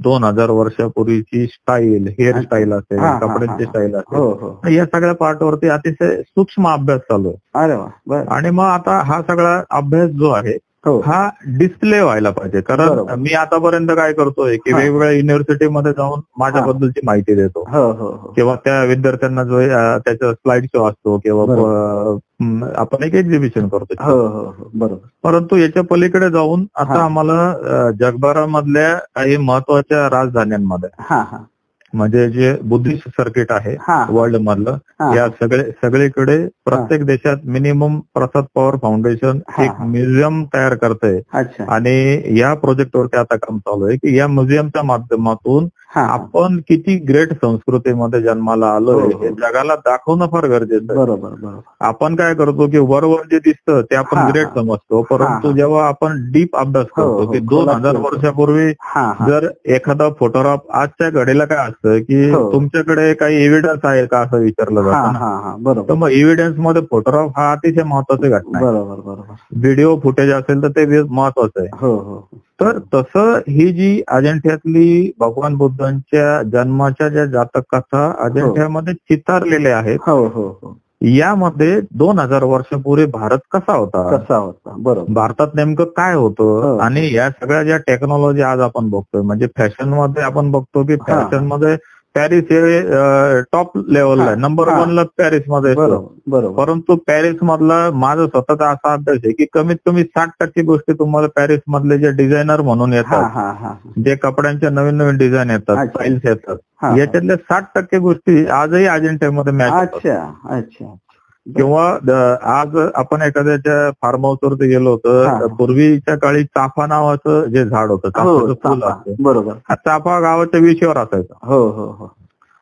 S2: दोन हजार वर्षापूर्वीची स्टाईल हेअरस्टाईल असेल
S1: हा, हा,
S2: कपड्यांची. स्टाईल असेल.
S1: हो हो.
S2: या सगळ्या पार्टवरती अतिशय सूक्ष्म अभ्यास चालू आहे. आणि मग आता हा सगळा अभ्यास जो आहे
S1: हो.
S2: हा डिस्प्ले व्हायला पाहिजे. कारण. मी आतापर्यंत काय करतोय की. वेगवेगळ्या युनिव्हर्सिटीमध्ये जाऊन माझ्याबद्दलची माहिती देतो.
S1: हो हो
S2: किंवा त्या विद्यार्थ्यांना जो त्याचा स्लाइड शो असतो किंवा आपण एक एक्झिबिशन करतो
S1: हो हो हो. बरोबर.
S2: परंतु याच्या पलीकडे जाऊन आता. आम्हाला जगभरामधल्या काही महत्त्वाच्या राजधान्यांमध्ये म्हणजे जे बुद्धिस्ट सर्किट आहे वर्ल्ड मधलं या सगळे सगळीकडे प्रत्येक देशात मिनिमम प्रसाद पवार फाउंडेशन एक. म्युझियम तयार करतंय
S1: अच्छा
S2: आणि या प्रोजेक्टवरती आता काम चालू आहे की या म्युझियमच्या माध्यमातून. आपण किती ग्रेट संस्कृतीमध्ये जन्माला आलोय
S1: हो, हो.
S2: हे जगाला दाखवणं फार गरजेचं आहे
S1: बरोबर बरोबर
S2: आपण काय करतो की वरवर जे दिसतं ते आपण
S1: हा,
S2: ग्रेट
S1: हा.
S2: समजतो परंतु
S1: हा.
S2: जेव्हा आपण डीप अभ्यास
S1: हो,
S2: करतो
S1: हो,
S2: की दोन
S1: खोलात
S2: हजार. वर्षापूर्वी
S1: हा हा
S2: जर एखादा फोटोग्राफ आजच्या घडीला काय असतं की
S1: हो.
S2: तुमच्याकडे काही एव्हिडन्स आहे का असं विचारलं
S1: हा
S2: जातं
S1: हा हा
S2: तर मग एव्हिडन्समध्ये फोटोग्राफ हा अतिशय महत्वाची घटना
S1: बरोबर बरोबर
S2: व्हिडिओ फुटेज असेल तर ते महत्वाचं आहे
S1: हो हो हो.
S2: तर तसं ही जी अजिंठ्यातली भगवान बुद्धांच्या जन्माच्या ज्या जातक कथा अजिंठ्यामध्ये चितारलेल्या आहेत
S1: हो हो हो.
S2: यामध्ये दोन हजार वर्षापूर्वी भारत कसा होता?
S1: कसा होता? बरोबर.
S2: भारतात नेमकं काय
S1: हो.
S2: होतं आणि या सगळ्या ज्या टेक्नॉलॉजी आज आपण बघतोय म्हणजे फॅशनमध्ये आपण बघतो की
S1: हा.
S2: फॅशनमध्ये पॅरिस हे टॉप लेवलला. नंबर
S1: हा.
S2: वन ला
S1: पॅरिसमध्ये
S2: परंतु पॅरिस मधला माझा स्वतःचा असा अभ्यास आहे की कमीत कमी साठ टक्के गोष्टी तुम्हाला पॅरिस मधले जे डिझायनर म्हणून येतात जे कपड्यांच्या नवीन नवीन डिझाईन येतात. स्टाईल्स येतात. याच्यातल्या साठ टक्के गोष्टी आजही अजिंठ्यामध्ये मॅच
S1: अच्छा अच्छा
S2: किंवा आज आपण एखाद्याच्या फार्म हाऊस वरती गेलो. होतं पूर्वीच्या काळी चाफा नावाचं जे झाड होतं
S1: हो
S2: फुल. असतं.
S1: बरोबर.
S2: हा चाफा गावाच्या विषयावर असायचा.
S1: हो हो हो.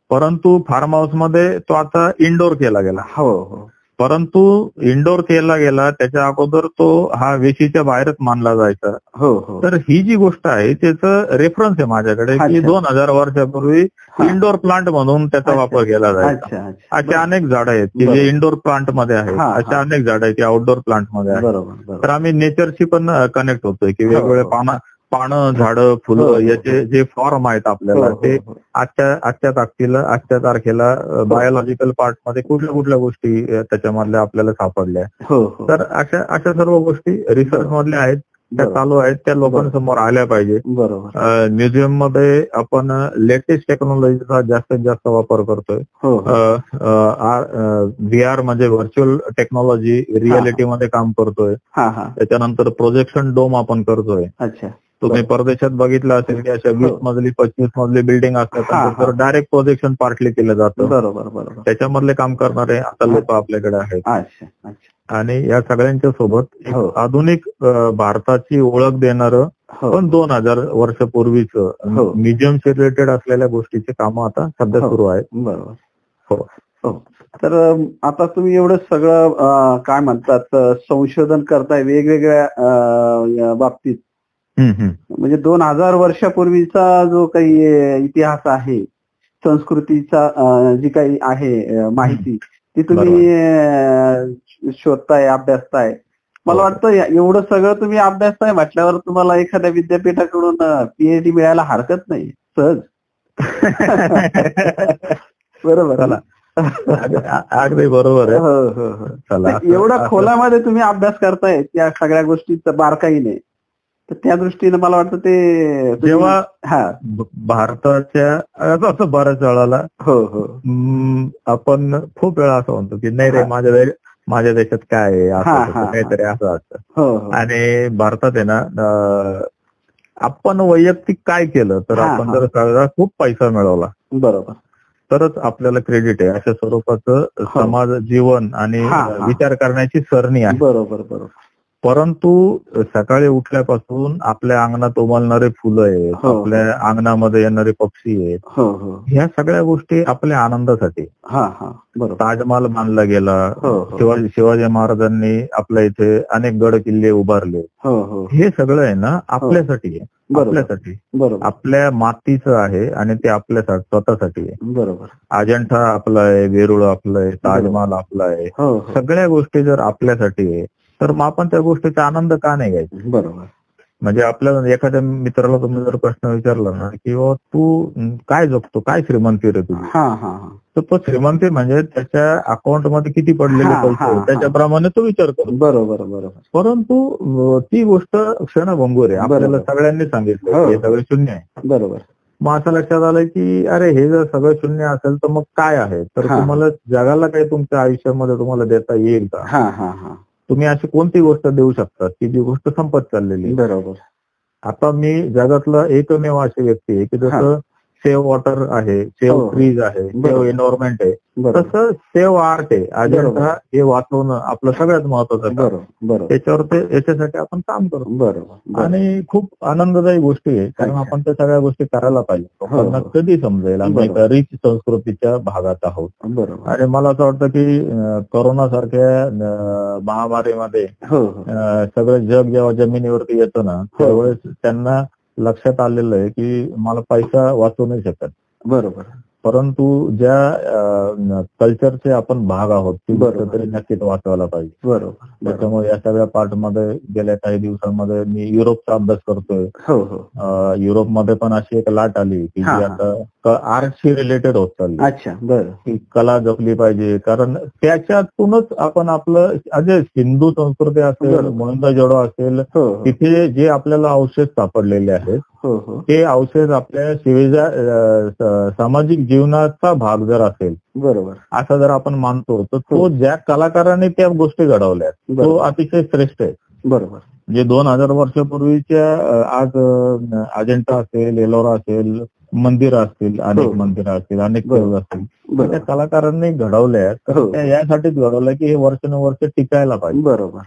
S2: परंतु फार्म हाऊसमध्ये तो आता इनडोर केला गेला.
S1: हो हो.
S2: परंतु इनडोर केला गेला त्याच्या अगोदर तो हा वेशीच्या बाहेरच मानला जायचा
S1: हो हो
S2: तर ही जी गोष्ट आहे त्याचं रेफरन्स आहे माझ्याकडे की. दोन हजार वर्षापूर्वी. इंडोर प्लांट म्हणून त्याचा. वापर केला जायचा अशा अनेक झाडं आहेत की. जे इंडोर प्लांटमध्ये आहेत अशा. अनेक झाडं आहेत की आउटडोर प्लांटमध्ये आहेत तर आम्ही नेचरशी पण कनेक्ट होतोय की
S1: हो,
S2: वेगवेगळे
S1: हो.
S2: पानं पानं झाडं
S1: हो,
S2: फुलं
S1: हो,
S2: याचे जे फॉर्म आहेत
S1: हो,
S2: आपल्याला
S1: हो,
S2: ते
S1: हो.
S2: आजच्या आजच्या तारखेला आजच्या तारखेला बायोलॉजिकल पार्टमध्ये कुठल्या कुठल्या गोष्टी त्याच्यामधल्या आपल्याला सापडल्या.
S1: हो हो.
S2: तर अशा अशा सर्व गोष्टी रिसर्च मधल्या आहेत त्या. चालू आहेत त्या लोकांसमोर आल्या पाहिजे.
S1: बरोबर.
S2: म्युझियममध्ये आपण लेटेस्ट टेक्नॉलॉजीचा जास्तीत जास्त वापर करतोय.
S1: हो हो.
S2: व्ही आर म्हणजे व्हर्च्युअल टेक्नॉलॉजी रियालिटी मध्ये काम करतोय.
S1: हा हा.
S2: त्याच्यानंतर प्रोजेक्शन डोम आपण करतोय.
S1: अच्छा.
S2: तुम्ही परदेशात बघितलं असेल की अशा वीस मजली पंचवीस मजली बिल्डिंग
S1: हा,
S2: असतात
S1: हा.
S2: तर डायरेक्ट प्रोजेक्शन पार्टली केलं जातं
S1: बरोबर बरोबर
S2: त्याच्यामधले काम करणारे आता लोक आपल्याकडे आहेत आणि या सगळ्यांच्या सोबत
S1: हो.
S2: आधुनिक भारताची ओळख देणारं
S1: हो
S2: पण दोन हजार वर्षापूर्वीच
S1: हो.
S2: म्युझियमशी रिलेटेड असलेल्या गोष्टीची कामं आता सध्या
S1: हो.
S2: सुरू आहेत
S1: बरोबर
S2: हो.
S1: हो तर आता तुम्ही एवढं सगळं काय म्हणतात संशोधन करताय वेगवेगळ्या बाबतीत. म्हणजे दोन हजार वर्षापूर्वीचा जो काही इतिहास आहे संस्कृतीचा जी काही आहे माहिती ती तुम्ही शोधताय अभ्यासताय. मला
S2: हो.
S1: वाटतं एवढं सगळं तुम्ही अभ्यासताय म्हटल्यावर तुम्हाला एखाद्या विद्यापीठाकडून पीएचडी मिळायला हरकत नाही. सहज. [LAUGHS] बरोबर
S2: अगदी बरोबर आहे.
S1: हो हो एवढा खोलामध्ये तुम्ही अभ्यास करताय त्या सगळ्या गोष्टीचं बारकाईने. तर त्या दृष्टीने मला वाटतं ते
S2: जेव्हा
S1: हा.
S2: भारताच्या असं बऱ्याच वेळाला.
S1: हो हो.
S2: आपण खूप वेळा असं म्हणतो की नाही रे
S1: हा.
S2: माझ्या दे- माझ्या देशात काय आहे? असं
S1: हा, हा,
S2: काहीतरी असं असतं.
S1: हो हो.
S2: आणि भारतात आहे ना आपण वैयक्तिक काय केलं तर
S1: हा,
S2: आपण
S1: हा.
S2: जर खूप पैसा मिळवला.
S1: बरोबर.
S2: तरच आपल्याला क्रेडिट आहे. अशा स्वरूपाचं समाज जीवन आणि
S1: हो. हा, हा.
S2: विचार करण्याची सरणी आहे.
S1: बरोबर बरोबर.
S2: परंतु सकाळी उठल्यापासून आपल्या अंगणात उमलणारे फुलं आहेत
S1: हो.
S2: आपल्या अंगणामध्ये येणारे पक्षी आहेत.
S1: हो हो.
S2: ह्या सगळ्या गोष्टी आपल्या आनंदासाठी.
S1: हा हा.
S2: ताजमहाल बांधला गेला.
S1: हो, हो.
S2: शिवाजी शिवाजी महाराजांनी आपल्या इथे अनेक गड किल्ले उभारले.
S1: हो हो.
S2: हे सगळं आहे ना आपल्यासाठी आहे. आपल्यासाठी.
S1: बरोबर.
S2: आपल्या मातीचं आहे आणि ते आपल्यासाठी स्वतःसाठी आहे.
S1: बरोबर.
S2: अजंठा आपला आहे वेरुळ आपलं आहे ताजमहाल आपला आहे.
S1: हो हो.
S2: सगळ्या गोष्टी जर आपल्यासाठी आहे तर मग आपण त्या गोष्टीचा आनंद का नाही घ्यायचा?
S1: बरोबर.
S2: म्हणजे आपल्या एखाद्या मित्राला तुम्ही जर प्रश्न विचारला ना की तू काय जगतो? काय श्रीमंती रे तुझी
S1: हा हा हा.
S2: तर तो श्रीमंती म्हणजे त्याच्या अकाउंटमध्ये किती पडलेले पैसे. त्याच्याप्रमाणे तो विचार करतो.
S1: बरोबर बरोबर.
S2: परंतु ती गोष्ट क्षणभंगूर आहे. आपल्याला. सगळ्यांनी सांगितलं
S1: हो.
S2: हे सगळं शून्य आहे.
S1: बरोबर.
S2: मग असं लक्षात आलं की अरे हे जर सगळं शून्य असेल तर मग काय आहे? तर. तुम्हाला जगाला काही तुमच्या आयुष्यामध्ये तुम्हाला देता येईल का? तुम्ही अशी कोणती गोष्ट देऊ शकता? की जी गोष्ट संपत चाललेली आहे?
S1: बरोबर.
S2: आता मी जगातला एकमेव अशी व्यक्ती आहे की जसं सेव्ह वॉटर आहे
S1: हो.
S2: सेव्ह ट्रीज आहे सेव्ह. एन्व्हायरमेंट आहे तसं सेव्ह आर्ट आहे. अजंठा हे वाचवणं आपलं सगळ्यात महत्वाचं त्याच्यावर ते याच्यासाठी आपण काम करतो
S1: बरोबर
S2: आणि खूप आनंददायी गोष्टी आहे कारण. आपण त्या सगळ्या गोष्टी करायला पाहिजे. लोकांना
S1: हो.
S2: कधी समजेल? आम्ही रिच संस्कृतीच्या भागात आहोत. आणि मला असं वाटतं की कोरोना सारख्या महामारीमध्ये
S1: हो हो.
S2: सगळं जग जेव्हा जमिनीवरती येतं ना त्यावेळेस त्यांना लक्षात आलेलं आहे की मला पैसा वाचू नाही शकत.
S1: बरोबर.
S2: परंतु ज्या कल्चरचे आपण भाग आहोत ती. तरी नक्कीच वाचवायला पाहिजे.
S1: बरोबर.
S2: त्याच्यामुळे या सगळ्या पार्टमध्ये गेल्या काही दिवसांमध्ये मी युरोपचा अभ्यास करतोय.
S1: हो हो.
S2: युरोपमध्ये पण अशी एक लाट आली की जी. आता आर्टशी रिलेटेड होत चालली.
S1: अच्छा बरं.
S2: कला जपली पाहिजे. कारण त्याच्यातूनच आपण आपलं अजे हिंदू संस्कृती असेल
S1: बरोबर.
S2: मोहनजोडो असेल
S1: हो
S2: तिथे जे आपल्याला अवशेष सापडलेले आहेत ते अवशेष आपल्या शिवेजा अं, स- सामाजिक जीवनाचा भाग जर असेल
S1: बरोबर
S2: असं जर आपण मानतो तर तो
S1: हो.
S2: ज्या कलाकाराने त्या गोष्टी घडवल्या तो. अतिशय श्रेष्ठ आहे
S1: बरोबर
S2: जे दोन हजार वर्षापूर्वीच्या आज अजंठा असेल एलोरा असेल मंदिर असतील अनेक
S1: हो.
S2: मंदिरं असतील अनेक. देव असतील त्या कलाकारांनी घडवल्या तर
S1: हो.
S2: यासाठीच घडवल्या की हे वर्षानुवर्ष टिकायला पाहिजे
S1: बरोबर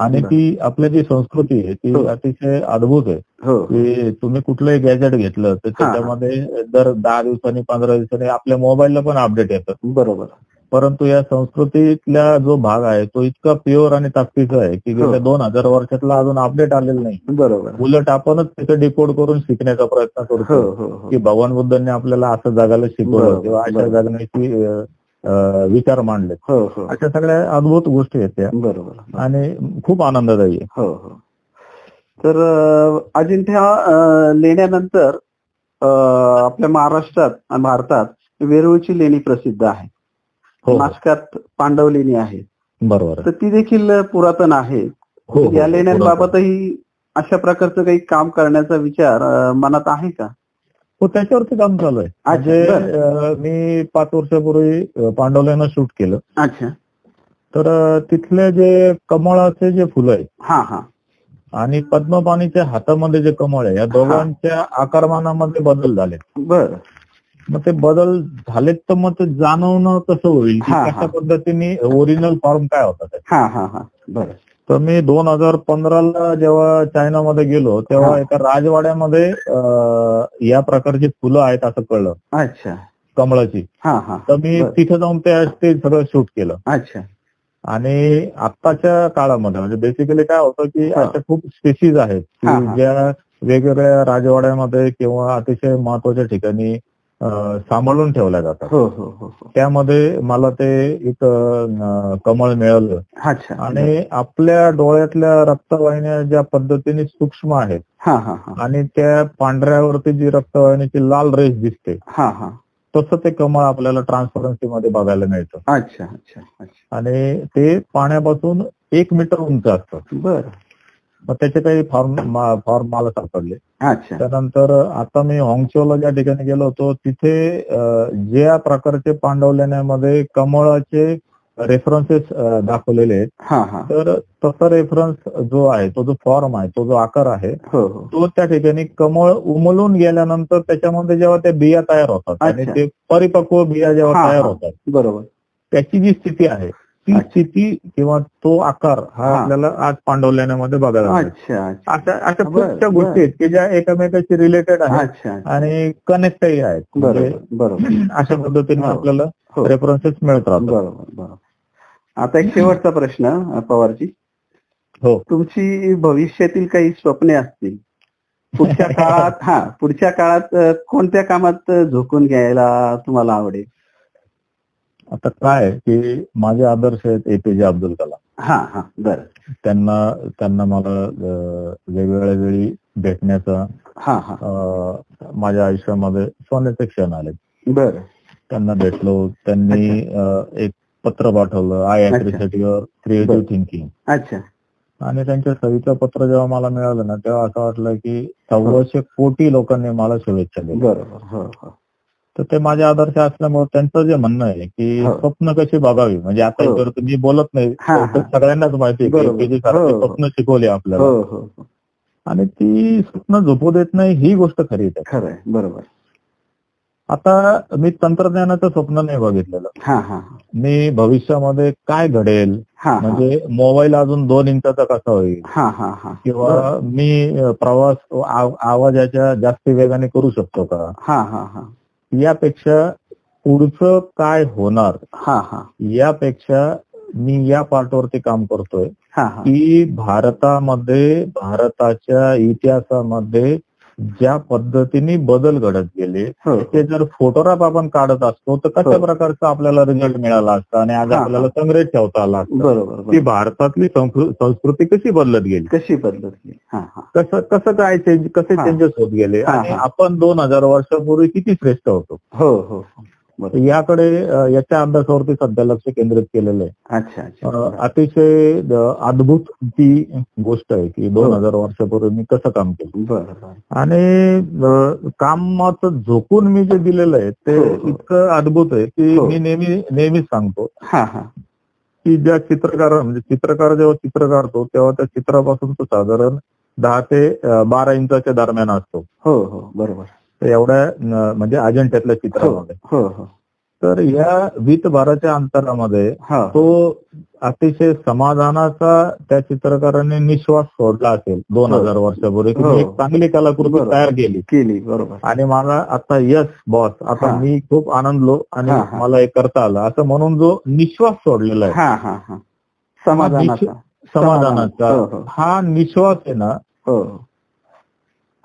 S2: आणि. ती आपली जी संस्कृती आहे ती
S1: हो.
S2: अतिशय अद्भुत आहे
S1: हो
S2: की तुम्ही कुठलंही गॅजेट घेतलं तर त्याच्यामध्ये दर दहा दिवसांनी पंधरा दिवसांनी आपल्या मोबाईलला पण अपडेट येतं
S1: बरोबर
S2: परंतु या संस्कृतीतला जो भाग आहे तो इतका प्युअर आणि ताकदीचा आहे की
S1: हो.
S2: गेल्या दोन हजार वर्षातला अजून अपडेट आलेला नाही
S1: बरोबर
S2: उलट आपणच त्याचं डिकोड करून शिकण्याचा प्रयत्न
S1: हो
S2: करतो
S1: हो हो
S2: की भगवान बुद्धांनी आपल्याला असं जगायला शिकवलं किंवा अशा. जगण्याची विचार मांडले
S1: हो हो.
S2: अशा सगळ्या अद्भुत गोष्टी आहेत त्या.
S1: बरोबर.
S2: आणि खूप आनंददायी
S1: हो हो. तर अं, अजिंठा अं, लेण्यानंतर आपल्या महाराष्ट्रात आणि भारतात वेरूळची लेणी प्रसिद्ध आहे.
S2: हो.
S1: नाशकात पांडव लेणी आहे
S2: बरोबर.
S1: तर ती देखील पुरातन आहे या लेण्यांबाबतही अशा प्रकारचं काही काम करण्याचा विचार मनात आहे का?
S2: हो त्याच्यावरती काम चालू आहे. म्हणजे मी पाच वर्षापूर्वी अं, पांडवलेनं शूट केलं.
S1: अच्छा.
S2: तर तिथले जे कमळाचे जे फुलं आहेत
S1: हा हा.
S2: आणि पद्मपाणीच्या हातामध्ये जे कमळ आहे या दोघांच्या आकारमानामध्ये बदल झाले
S1: बर.
S2: मग ते बदल झालेत तर मग ते जाणवणं कसं होईल? कशा. पद्धतीने ओरिजिनल फॉर्म काय होता त्याचा? तर मी दोन हजार पंधराला जेव्हा चायनामध्ये गेलो तेव्हा. एका राजवाड्यामध्ये या प्रकारची फुलं आहेत असं कळलं
S1: अच्छा
S2: कमळाची
S1: हा हा
S2: तर मी. तिथे जाऊन ते सगळं शूट केलं
S1: अच्छा
S2: आणि आत्ताच्या काळामध्ये म्हणजे बेसिकली काय होतं की. अशा खूप स्पेसीज आहेत की. ज्या वेगवेगळ्या राजवाड्यामध्ये किंवा अतिशय महत्त्वाच्या ठिकाणी सांभाळून ठेवल्या जातात.
S1: हो हो हो
S2: त्यामध्ये मला ते एक कमळ मिळालं.
S1: अच्छा.
S2: आणि आपल्या डोळ्यातल्या रक्तवाहिन्या ज्या पद्धतीने सूक्ष्म आहेत
S1: हा हा हा.
S2: आणि त्या पांढऱ्यावरती जी रक्तवाहिनीची लाल रेष दिसते
S1: हा हा.
S2: तसं ते कमळ आपल्याला ट्रान्सपरन्सी मध्ये बघायला मिळतं.
S1: अच्छा अच्छा अच्छा.
S2: आणि ते पाण्यापासून एक मीटर उंच असतं.
S1: बर.
S2: मग त्याचे काही फॉर्म फॉर्म मला सापडले. त्यानंतर आता मी हॉंगचोला ज्या ठिकाणी गेलो होतो तिथे ज्या प्रकारचे पांडवलेण्यामध्ये कमळाचे रेफरन्सेस दाखवलेले आहेत. तर तसा रेफरन्स जो आहे तो जो फॉर्म आहे तो जो आकार आहे
S1: हो हो.
S2: तो त्या ठिकाणी कमळ उमलून गेल्यानंतर त्याच्यामध्ये जेव्हा त्या बिया तयार होतात आणि. ते परिपक्व बिया जेव्हा तयार. होतात
S1: बरोबर.
S2: त्याची जी स्थिती आहे ती. स्थिती किंवा तो आकार हा
S1: हा.
S2: आपल्याला आज पांडवलेण्यामध्ये बघायला मिळतो.
S1: अच्छा अच्छा.
S2: अशा अशा
S1: बरं.
S2: गोष्टी आहेत की ज्या एकमेकाशी रिलेटेड आहेत आणि कनेक्टही आहेत. म्हणजे
S1: बरोबर
S2: अशा पद्धतीने
S1: हो.
S2: आपल्याला
S1: हो.
S2: रेफरन्सेस मिळत राहतात.
S1: बरोबर बरोबर. आता एक शेवटचा प्रश्न पवारजी.
S2: हो.
S1: तुमची भविष्यातील काही स्वप्ने असतील? पुढच्या [LAUGHS] काळात हा पुढच्या काळात कोणत्या कामात झोकून घ्यायला तुम्हाला आवडेल?
S2: आता काय की माझे आदर्श आहेत एपीजे अब्दुल कलाम.
S1: हा हा बर.
S2: त्यांना त्यांना मला वेगवेगळ्या वेळी भेटण्याचा
S1: हा हा.
S2: माझ्या आयुष्यामध्ये सोन्याचे क्षण आले.
S1: बर.
S2: त्यांना भेटलो त्यांनी एक पत्र पाठवलं आय युअर क्रिएटिव्ह. थिंकिंग
S1: अच्छा.
S2: आणि त्यांच्या सहीचं पत्र जेव्हा मला मिळालं ना तेव्हा असं वाटलं की सव्वाशे कोटी लोकांनी मला शुभेच्छा दिल्या.
S1: बरोबर हो हो.
S2: तर ते माझे आदर्श असल्यामुळे त्यांचं जे म्हणणं आहे की
S1: हो.
S2: स्वप्न कशी बघावी? म्हणजे आता
S1: हो.
S2: याच्यावर तुम्ही बोलत नाही सगळ्यांनाच माहिती
S1: हो.
S2: स्वप्न शिकवले आपल्याला. आणि ती स्वप्न झोपू देत नाही ही गोष्ट खरी आहे.
S1: बरोबर.
S2: आता मी तंत्रज्ञानाचं स्वप्न नाही बघितलेलं. मी भविष्यामध्ये काय घडेल? म्हणजे मोबाईल अजून दोन इंचाचा कसा होईल? किंवा मी प्रवास आव- आवाजाच्या जास्त वेगाने करू शकतो का?
S1: हा हा हा.
S2: यापेक्षा पुढचं काय होणार?
S1: हा हा.
S2: यापेक्षा मी या पार्टवरती काम करतोय की भारतामध्ये भारताच्या इतिहासामध्ये ज्या पद्धतीने बदल घडत गेले ते जर फोटोग्राफ आपण काढत असतो तर कशा. प्रकारचा आपल्याला रिझल्ट मिळाला असता आणि आज. आपल्याला संग्रहित ठेवता आला असता?
S1: बरोबर
S2: की भारतातली संस्कृ- संस्कृती कशी बदलत गेली?
S1: कशी बदलत हा हा.
S2: कसं कसं काय चेंज कसे. चेंजेस होत गेले? आणि. आपण दोन हजार वर्षापूर्वी किती श्रेष्ठ होतो?
S1: हो हो.
S2: याकडे याच्या अभ्यासावरती सध्या लक्ष केंद्रित केलेलं आहे.
S1: अच्छा अच्छा.
S2: अ, अतिशय अद्भुत ती गोष्ट आहे की दोन
S1: हो.
S2: हजार वर्षापूर्वी मी कसं काम केलं. आणि कामाचं झोकून मी जे दिलेलं आहे ते
S1: हो, हो.
S2: इतकं अद्भुत आहे की. मी नेहमी नेहमीच सांगतो.
S1: हा हा.
S2: की ज्या चित्रकार म्हणजे चित्रकार जेव्हा चित्र काढतो तेव्हा त्या चित्रापासून तो साधारण दहा ते बारा इंचाच्या दरम्यान असतो.
S1: हो हो. बरोबर.
S2: तर एवढ्या म्हणजे अजंठ्यातल्या
S1: हो
S2: चित्रामध्ये
S1: हो हो.
S2: तर या वीत बाराच्या अंतरामध्ये
S1: हा.
S2: तो अतिशय समाधानाचा त्या चित्रकाराने निश्वास सोडला असेल दोन
S1: हो.
S2: हजार वर्षापूर्वी.
S1: हो.
S2: एक चांगली कलाकृती. तयार केली.
S1: केली बरोबर.
S2: आणि मला आता यस बॉस आता
S1: हा.
S2: मी खूप आनंदलो आणि
S1: हा, हा.
S2: मला हे करता आलं. असं म्हणून जो निश्वास सोडलेला आहे.
S1: हा हा हा. समाधानाचा.
S2: समाधानाचा.
S1: हो, हो.
S2: हा निश्वास आहे ना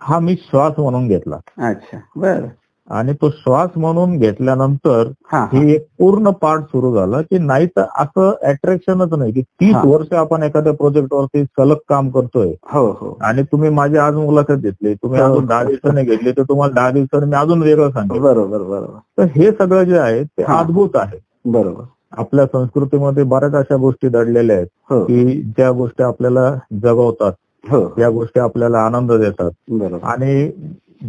S1: हो
S2: मी श्वास म्हणून घेतला.
S1: अच्छा बर.
S2: आणि तो श्वास म्हणून घेतल्यानंतर
S1: हा
S2: एक पूर्ण पार्ट सुरू झाला की नाही तर असं अट्रॅक्शनच नाही की तीस. वर्ष आपण एखाद्या प्रोजेक्टवरती सलग काम करतोय.
S1: हो हो.
S2: आणि तुम्ही माझी आज मुलाखत घेतली तुम्ही
S1: हो.
S2: अजून दहा दिवसांनी घेतली तर तुम्हाला दहा दिवसांनी मी अजून वेगळं सांगेल
S1: बरोबर बरोबर.
S2: तर हे सगळं जे आहे ते. अद्भुत आहे.
S1: बरोबर.
S2: आपल्या संस्कृतीमध्ये बऱ्याच अशा गोष्टी दडलेल्या आहेत की ज्या गोष्टी आपल्याला जगवतात. या गोष्टी आपल्याला आनंद देतात. आणि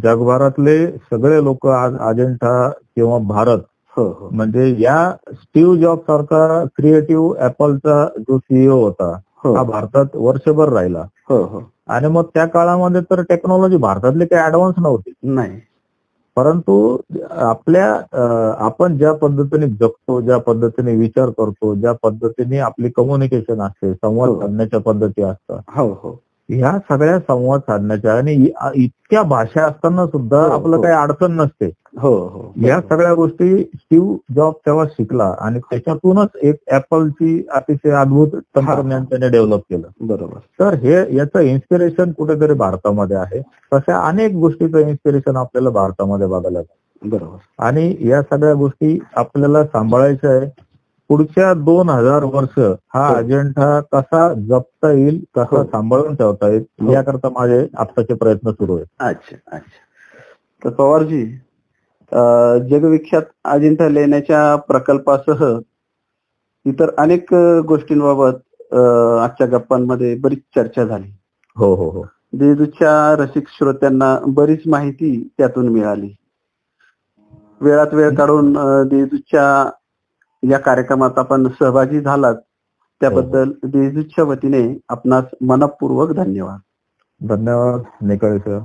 S2: जगभरातले सगळे लोक आज अजेंठा किंवा भारत
S1: हो हो.
S2: म्हणजे या स्टीव्ह जॉब सारखा क्रिएटिव्ह ऍपलचा जो सीईओ होता
S1: हो.
S2: हा भारतात वर्षभर राहिला.
S1: हो हो.
S2: आणि मग त्या काळामध्ये तर टेक्नॉलॉजी भारतातली काही ऍडव्हान्स नव्हती.
S1: नाही.
S2: परंतु आपल्या आपण ज्या पद्धतीने जगतो ज्या पद्धतीने विचार करतो ज्या पद्धतीने आपली कम्युनिकेशन असते संवाद
S1: हो.
S2: साधण्याच्या पद्धती असतात.
S1: हो हो.
S2: ह्या सगळ्या संवाद साधण्याच्या आणि इतक्या भाषा असताना सुद्धा
S1: हो,
S2: आपलं
S1: हो.
S2: काही अडचण नसते.
S1: हो हो.
S2: या सगळ्या गोष्टी स्टीव जॉब तेव्हा शिकला आणि त्याच्यातूनच एक ऍपलची अतिशय अद्भुत तंत्रज्ञान त्याने डेव्हलप केलं.
S1: बरोबर.
S2: तर हे याचं इन्स्पिरेशन कुठेतरी भारतामध्ये आहे. तशा अनेक गोष्टीचं इन्स्पिरेशन आपल्याला भारतामध्ये बघायला.
S1: बरोबर.
S2: आणि या सगळ्या गोष्टी आपल्याला सांभाळायच्या आहे. पुढच्या दोन हजार वर्ष हा
S1: हो.
S2: अजेंडा कसा जपता येईल कसा
S1: हो.
S2: सांभाळून ठेवता येईल
S1: हो.
S2: याकरता माझे आत्ताचे प्रयत्न सुरू आहेत
S1: अच्छा अच्छा तर पवारजी जगविख्यात अजिंठा लेण्याच्या प्रकल्पासह इतर अनेक गोष्टींबाबत आजच्या गप्पांमध्ये बरीच चर्चा झाली
S2: हो हो हो
S1: देजूच्या रसिक श्रोत्यांना बरीच माहिती त्यातून मिळाली वेळात वेळ काढून देजूच्या या कार्यक्रमात आपण सहभागी झालात. त्याबद्दल देजूच्या वतीने आपणास मनपूर्वक धन्यवाद.
S2: धन्यवाद निकळे सर.